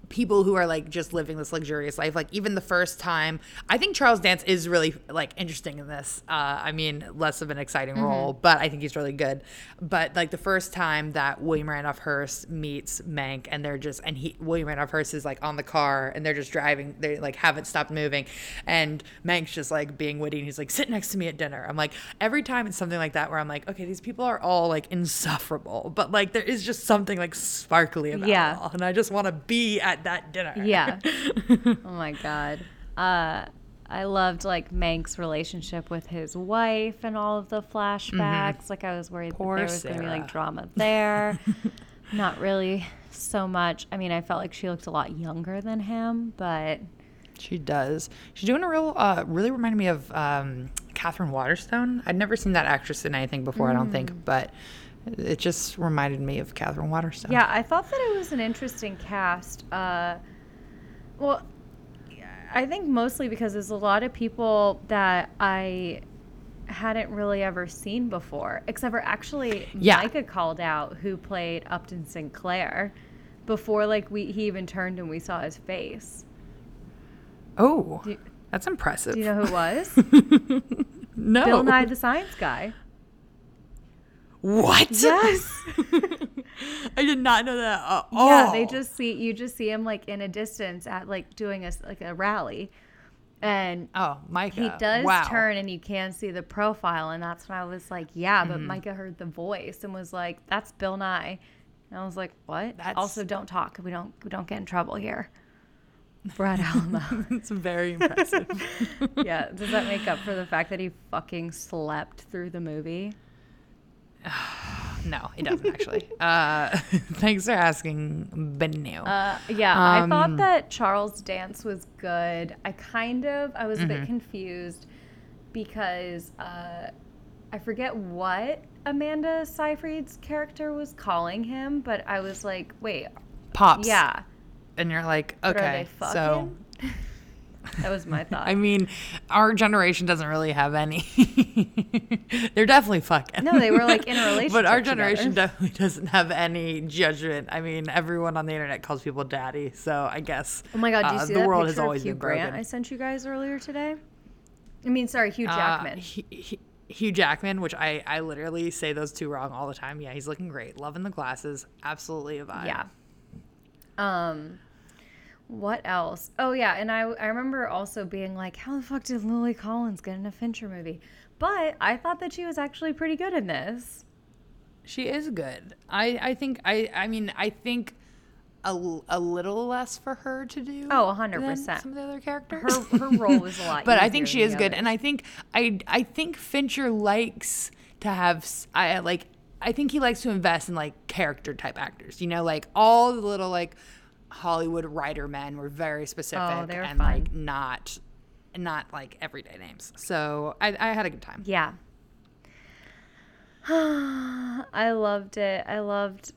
people who are like just living this luxurious life like even the first time i think charles dance is really like interesting in this uh i mean less of an exciting role but i think he's really good. But like the first time that william randolph hearst meets mank and they're just and he william randolph hearst is like on the car and they're just driving they like haven't stopped moving and mank's just like being witty and he's like sit next to me at dinner. I'm like every time it's something like that where i'm like okay these people are all like insufferable but like there is just something like sparkly about Yeah. it all and i just want to be at that dinner Yeah. oh my god. Uh, I loved like Mank's relationship with his wife and all of the flashbacks. Like I was worried Mm-hmm. Poor that there was going to be like drama there. Not really so much. I mean, I felt like she looked a lot younger than him, but She does. She's doing a real, uh, really reminded me of um, Katherine Waterston. I'd never seen that actress in anything before, I don't think, but it just reminded me of Katherine Waterston. yeah, I thought that it was an interesting cast. Uh, well, I think mostly because there's a lot of people that I hadn't really ever seen before, except for actually Yeah. Micah called out who played Upton Sinclair before like we he even turned and we saw his face. Oh, Do, that's impressive. do you know who it was? no. Bill Nye the Science Guy. What? Yes. I did not know that. Uh, Yeah, they just see you just see him like in a distance at like doing a like a rally, and Oh, Micah. he does wow. turn and you can see the profile, and that's when I was like, yeah, but Mm-hmm. Micah heard the voice and was like, that's Bill Nye, and I was like, what? That's- Also, don't talk. We don't we don't get in trouble here. Brad Alamo. It's very impressive. yeah, does that make up for the fact that he fucking slept through the movie? no, it doesn't actually. Uh, thanks for asking, but no. Uh, yeah, I Um, thought that Charles Dance was good. I kind of, I was a Mm-hmm. bit confused because uh, I forget what Amanda Seyfried's character was calling him, but I was like, wait, Pops. yeah, And you're like, okay, so. that was my thought. I mean, our generation doesn't really have any. They're definitely fucking. No, they were, like, in a relationship. But our generation together. definitely doesn't have any judgment. I mean, everyone on the internet calls people daddy, so I guess. oh my god, do you uh, see the that world picture has always of Hugh been Grant broken. I sent you guys earlier today? I mean, sorry, Hugh Uh, Jackman. Hu- Hugh Jackman, which I, I literally say those two wrong all the time. Yeah, he's looking great. Loving the glasses. Absolutely a vibe. Yeah. Um, what else? Oh yeah, and I I remember also being like, how the fuck did Lily Collins get in a Fincher movie? But I thought that she was actually pretty good in this. She is good. I, I think I I mean I think a, a little less for her to do. Oh, 100%. Some of the other characters. Her her role was a lot. but I think she is good, others. and I think I I think Fincher likes to have I like I think he likes to invest in like character type actors. You know, like all the little like Hollywood writer men were very specific Oh, were and like not not like everyday names. So I, I had a good time. Yeah. I loved it. I loved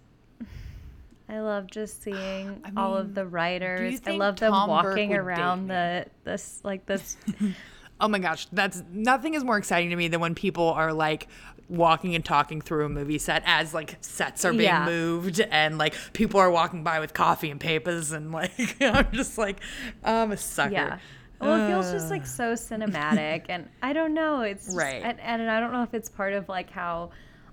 I loved just seeing I all of the writers. I love them Tom walking around the this like this Oh my gosh, that's nothing is more exciting to me than when people are like walking and talking through a movie set as like sets are being Yeah. moved and like people are walking by with coffee and papers and like I'm just like I'm a sucker. Yeah. Well, it feels just like so cinematic, and I don't know. It's just, Right. and, and I don't know if it's part of like how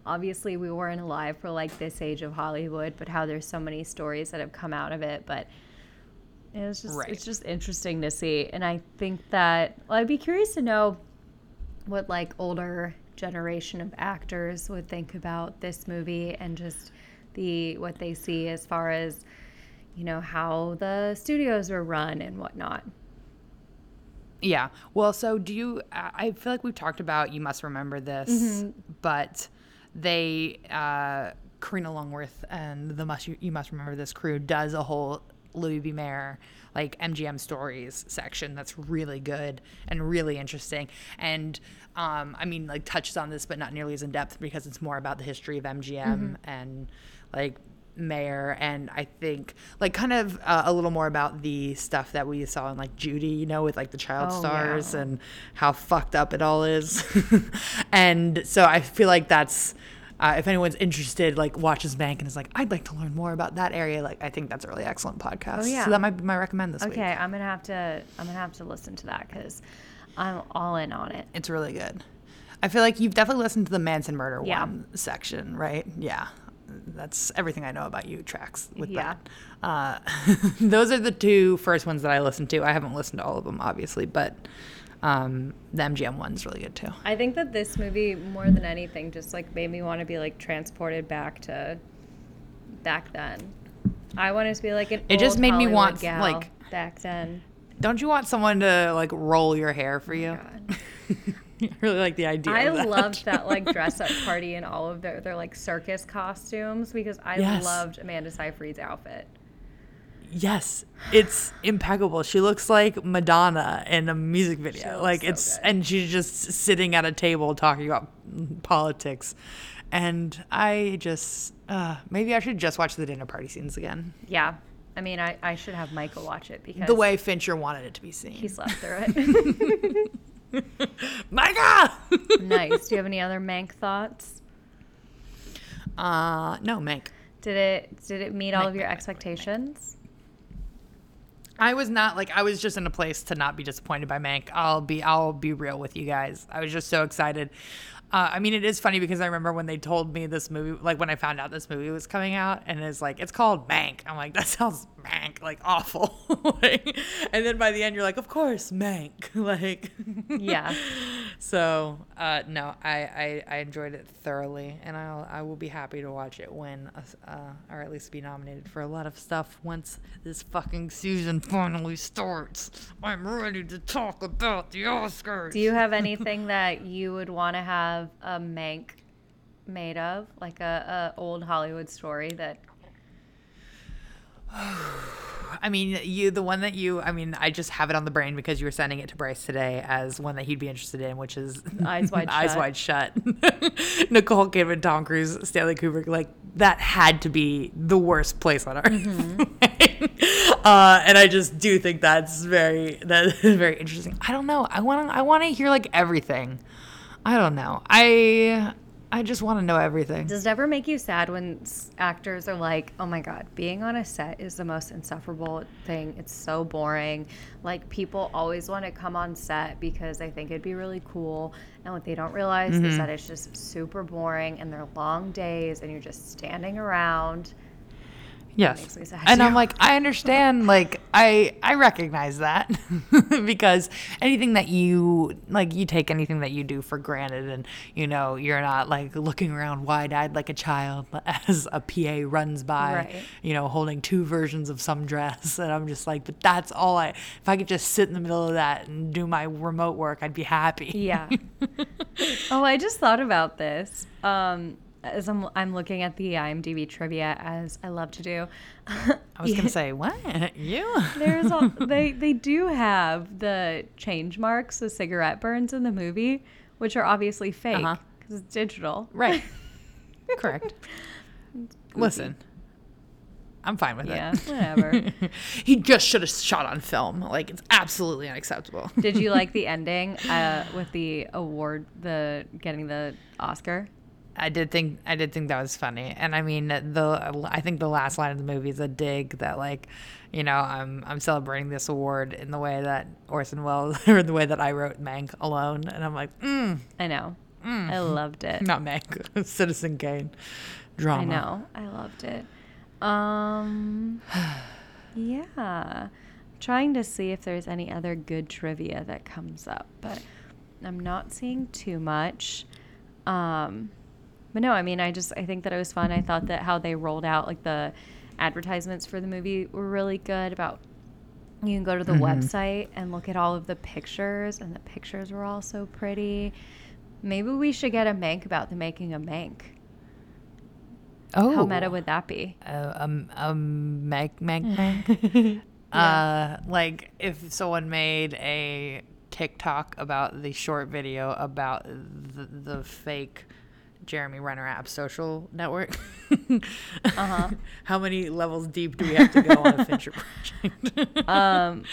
obviously we weren't alive for like this age of Hollywood, but how there's so many stories that have come out of it. But it was just Right. it's just interesting to see, and I think that well, I'd be curious to know what like older generation of actors would think about this movie and just the what they see as far as you know how the studios were run and whatnot. Yeah. Well, so do you? I feel like we've talked about. You must remember this, Mm-hmm. but they, uh, Karina Longworth and the must you, you must remember this crew does a whole Louis B. Mayer like MGM stories section that's really good and really interesting. And um, I mean, like touches on this, but not nearly as in depth because it's more about the history of MGM Mm-hmm. and like mayor and i think like kind of uh, a little more about the stuff that we saw in like judy you know with like the child Oh, stars yeah. and how fucked up it all is and so i feel like that's uh, if anyone's interested like watches Mank and is like i'd like to learn more about that area like i think that's a really excellent podcast Oh, yeah. so that might be my recommend this week Okay, I'm gonna have to I'm gonna have to listen to that because I'm all in on it. it's really good i feel like you've definitely listened to the manson murder Yeah. one section right yeah that's everything i know about you tracks with Yeah. that uh, those are the two first ones that i listened to i haven't listened to all of them obviously but um, the mgm one's really good too I think that this movie more than anything just like made me want to be like transported back to back then. I wanted to be like an. It just made me want, like- back then. don't you want someone to like roll your hair for you God. I really like the idea I of that. loved that like dress up party and all of their their like circus costumes because I Yes. loved Amanda Seyfried's outfit. Yes, it's impeccable. She looks like Madonna in a music video. Like so it's good. and she's just sitting at a table talking about politics. And I just uh maybe I should just watch the dinner party scenes again. Yeah, I mean I I should have Michael watch it because The way Fincher wanted it to be seen. he slept through it. Micah! nice. Do you have any other Mank thoughts? uh no, Mank. Did it did it meet all of your Mank, Mank, Mank, Mank. expectations? I was not like I was just in a place to not be disappointed by Mank. I'll be I'll be real with you guys. I was just so excited. Uh, I mean, it is funny because I remember when they told me this movie, like when I found out this movie was coming out, and it's like it's called Mank. I'm like, that sounds Mank, like awful. like, and then by the end, you're like, of course, Mank. like, Yeah. So uh, no, I, I I enjoyed it thoroughly, and I'll I will be happy to watch it win, uh, or at least be nominated for a lot of stuff once this fucking season finally starts. I'm ready to talk about the Oscars. Do you have anything that you would want to have a Mank made of, like a, a old Hollywood story that? I mean, you the one that you. I mean, I just have it on the brain because you were sending it to Bryce today as one that he'd be interested in, which is Eyes Wide Eyes Shut. Wide Shut. Nicole Kidman, Tom Cruise, Stanley Kubrick. Like that had to be the worst place on earth. Mm-hmm. uh, and I just do think that's very that is very interesting. I don't know. I want. I want to hear like everything. I don't know. I I just want to know everything. Does it ever make you sad when actors are like, "Oh my god, being on a set is the most insufferable thing. It's so boring." Like people always want to come on set because they think it'd be really cool, and what they don't realize Mm-hmm. is that it's just super boring and they're long days and you're just standing around. Yes. makes me sad And I'm like, I understand. Like, I I recognize that because anything that you like, you take anything that you do for granted, and you know, you're not like looking around wide-eyed like a child as a PA runs by, Right. you know, holding two versions of some dress, and I'm just like, but that's all I. If I could just sit in the middle of that and do my remote work, I'd be happy. Yeah. oh, I just thought about this. Um, as I'm, I'm looking at the IMDb trivia, as I love to do. I was gonna say, what you? There's all, they they do have the change marks, the cigarette burns in the movie, which are obviously fake because Uh-huh. it's digital. Right. Correct. Listen, I'm fine with Yeah, it. Yeah, whatever. he just should have shot on film. Like it's absolutely unacceptable. Did you like the ending uh, with the award, the getting the Oscar? I did think I did think that was funny, and I mean the I think the last line of the movie is a dig that like, you know, I'm I'm celebrating this award in the way that Orson Welles or the way that I wrote Mank alone, and I'm like, mm, I know. I loved it. Not Mank, Citizen Kane. Drama. I know. I loved it. Um, yeah. I'm trying to see if there's any other good trivia that comes up, but I'm not seeing too much. Um, but no, I mean, I just I think that it was fun. I thought that how they rolled out like the advertisements for the movie were really good. About you can go to the Mhm. website and look at all of the pictures, and the pictures were all so pretty. Maybe we should get a Mank about the making of Mank. Oh. How meta would that be? Uh, um, um, Meg, Meg, Meg. Uh, like if someone made a TikTok about the short video about the, the fake Jeremy Renner app social network. Uh-huh. How many levels deep do we have to go on a Fincher project? um,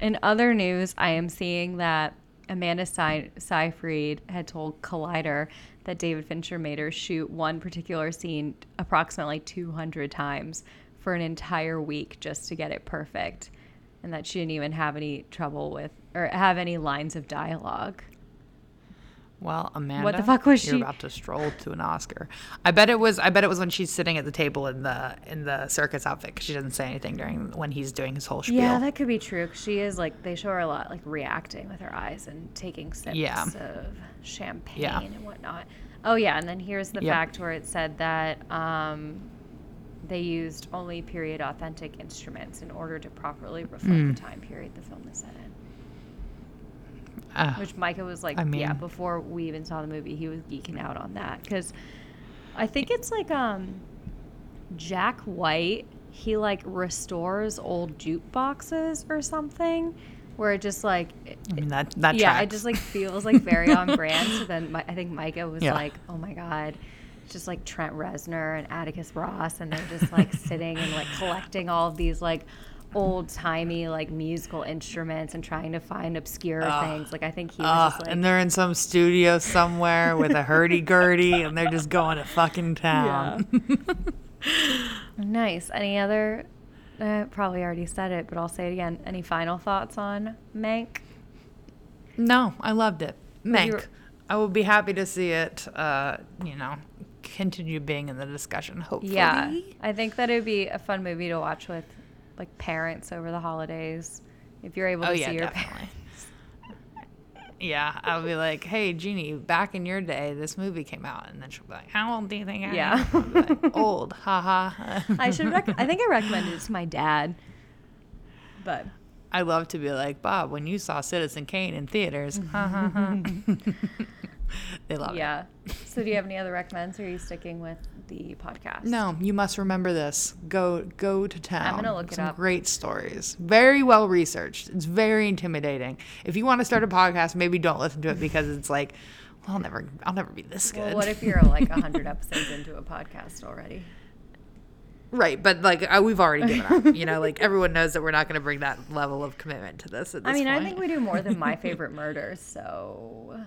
in other news, I am seeing that Amanda Sey- Seyfried had told Collider that David Fincher made her shoot one particular scene approximately 200 times for an entire week just to get it perfect, and that she didn't even have any trouble with or have any lines of dialogue. Well, Amanda, what the fuck was you're she- about to stroll to an Oscar. I bet it was. I bet it was when she's sitting at the table in the in the circus outfit because she doesn't say anything during when he's doing his whole spiel. Yeah, that could be true. 'cause she is like they show her a lot like reacting with her eyes and taking sips Yeah. of champagne Yeah. and whatnot. Oh yeah, and then here's the Yep. fact where it said that um, they used only period authentic instruments in order to properly reflect Mm. the time period the film is set in. Ah, Which Micah was like, I yeah, before we even saw the movie, he was geeking out on that because I think it's like um, Jack White. He like restores old jukeboxes or something, where it just like, it- I mean that that yeah, it just like feels like very on brand. So then Mi- I think Micah was Yeah. like, oh my god. it's Just like Trent Reznor and Atticus Ross, and they're just like sitting and like collecting all of these like old timey like musical instruments and trying to find obscure Ugh. things. Like I think he was Ugh, just like, and they're in some studio somewhere with a hurdy gurdy, and they're just going to fucking town. nice. Any other? Uh, probably already said it, but I'll say it again. Any final thoughts on Mank? no, I loved it. Mank. you- I would be happy to see it. Uh, you know, continue being in the discussion. Hopefully. Yeah, I think that it'd be a fun movie to watch with like parents over the holidays. If you're able oh, to Oh see your definitely. parents. Yeah, I'll be like, "Hey, Jeannie, back in your day, this movie came out," and then she'll be like, "How old do you think I Yeah. am?" Be like, Old, haha. I should. Rec- I think I recommended it to my dad, but I love to be like, Bob, when you saw Citizen Kane in theaters, ha ha ha. they love it. yeah. So, do you have any other recommends? Or are you sticking with the podcast? No, you must remember this. Go go to town. I'm gonna look it Some up. great stories. Very well researched. It's very intimidating. If you want to start a podcast, maybe don't listen to it because it's like, well, I'll never I'll never be this good. Well, what if you're like hundred episodes into a podcast already? Right, but like I, we've already given up. You know, like everyone knows that we're not going to bring that level of commitment to this. At this I mean, I think we do more than my favorite murder. So,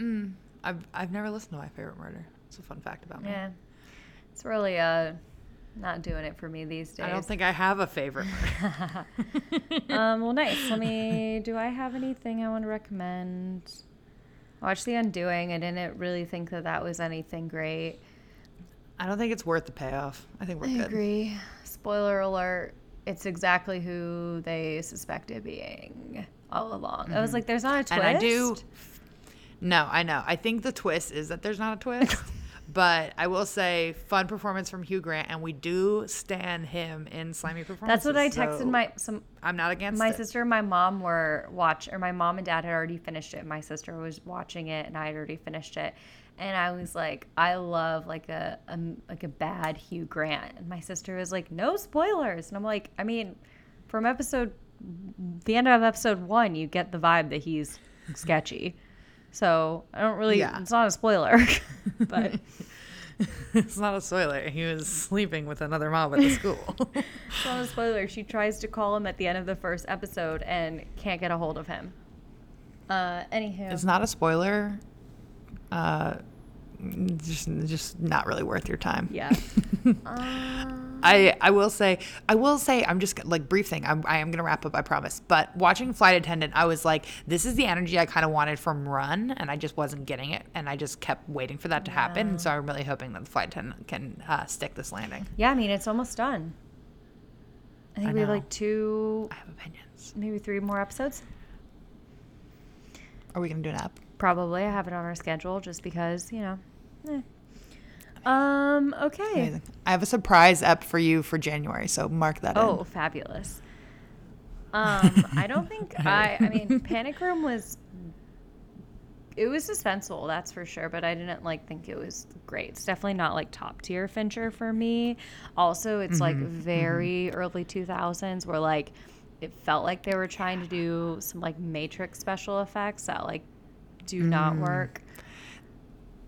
Mm, I've I've never listened to my favorite murder. It's a fun fact about me. yeah, it's really uh not doing it for me these days. I don't think I have a favorite um, well, nice. Let me. Do I have anything I want to recommend? Watch The Undoing. I didn't really think that that was anything great. I don't think it's worth the payoff. I think we're I good. agree. Spoiler alert. It's exactly who they suspected being all along. I was like, there's not a twist. Mm-hmm. And I do. No, I know. I think the twist is that there's not a twist. but I will say, fun performance from Hugh Grant, and we do stand him in slimy performances. That's what I texted so my some I'm not against my it. sister and my mom were watch or my mom and dad had already finished it. My sister was watching it and I had already finished it. And I was like, I love like a, a like a bad Hugh Grant. And my sister was like, no spoilers. And I'm like, I mean, from episode the end of episode one, you get the vibe that he's sketchy. So I don't really. Yeah. It's not a spoiler, but it's not a spoiler. He was sleeping with another mom at the school. it's not a spoiler. She tries to call him at the end of the first episode and can't get a hold of him. Uh, anywho, it's not a spoiler. Uh, just just not really worth your time. Yeah. um, I I will say I will say I'm just like brief thing. I'm, I am gonna wrap up. I promise. But watching Flight Attendant, I was like, this is the energy I kind of wanted from Run, and I just wasn't getting it, and I just kept waiting for that to happen. And so I'm really hoping that the Flight Attendant can uh, stick this landing. yeah, I mean, it's almost done. I think I we have like two, I have opinions. maybe three more episodes. Are we gonna do an app? Probably. I have it on our schedule just because, you know. Eh. Um, okay. Amazing. I have a surprise up for you for January, so mark that Oh, in. fabulous. Um, I don't think I. I mean, Panic Room was. It was suspenseful, that's for sure, but I didn't like think it was great. It's definitely not like top tier Fincher for me. Also, it's like very early two thousands, where like it felt like they were trying to do some like Matrix special effects that like do not work.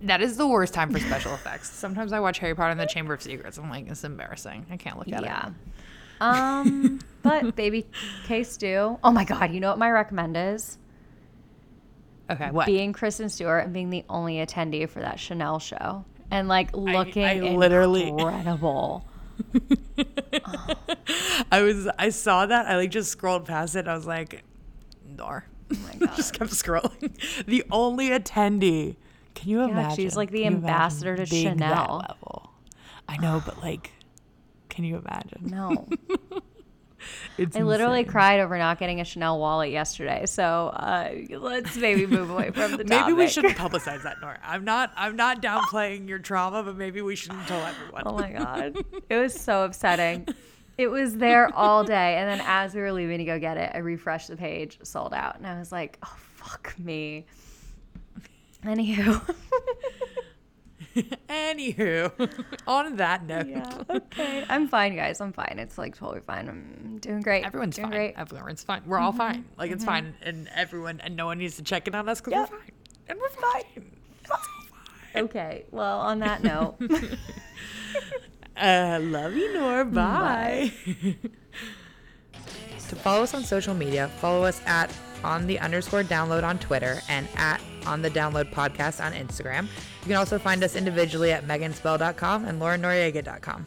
That is the worst time for special effects. Sometimes I watch Harry Potter and the Chamber of Secrets. I'm like, it's embarrassing. I can't look at Yeah. it. Yeah. Um, but baby K stew. Oh my god, you know what my recommend is? Okay, what? being Kristen Stewart and being the only attendee for that Chanel show and like looking I literally- incredible. I was I saw that. I like just scrolled past it. I was like, Nor. Oh my god. just kept scrolling. The only attendee. Can you imagine? she's like the Can you imagine ambassador to Chanel. level? I know, but like, can you imagine? No. It's I literally cried over not getting a Chanel wallet yesterday. So uh, let's maybe move away from the Maybe we shouldn't publicize that, Nor. I'm not. I'm not downplaying your trauma, but maybe we shouldn't tell everyone. Oh my god. It was so upsetting. It was there all day. And then as we were leaving to go get it, I refreshed the page, sold out. And I was like, oh, fuck me. Anywho. Anywho, on that note, yeah. Okay. I'm fine, guys. I'm fine. It's like totally fine. I'm doing great. everyone's doing fine. great. Everyone's fine. We're all fine. Like it's fine, and everyone and no one needs to check in on us because Yep. we're fine, and we're fine. Fine. Okay. Well, on that note, Uh, love you, Nor. Bye. to follow us on social media, follow us at on the underscore download on Twitter and at on the download podcast on Instagram. You can also find us individually at meganspell.com and laurenoriega.com.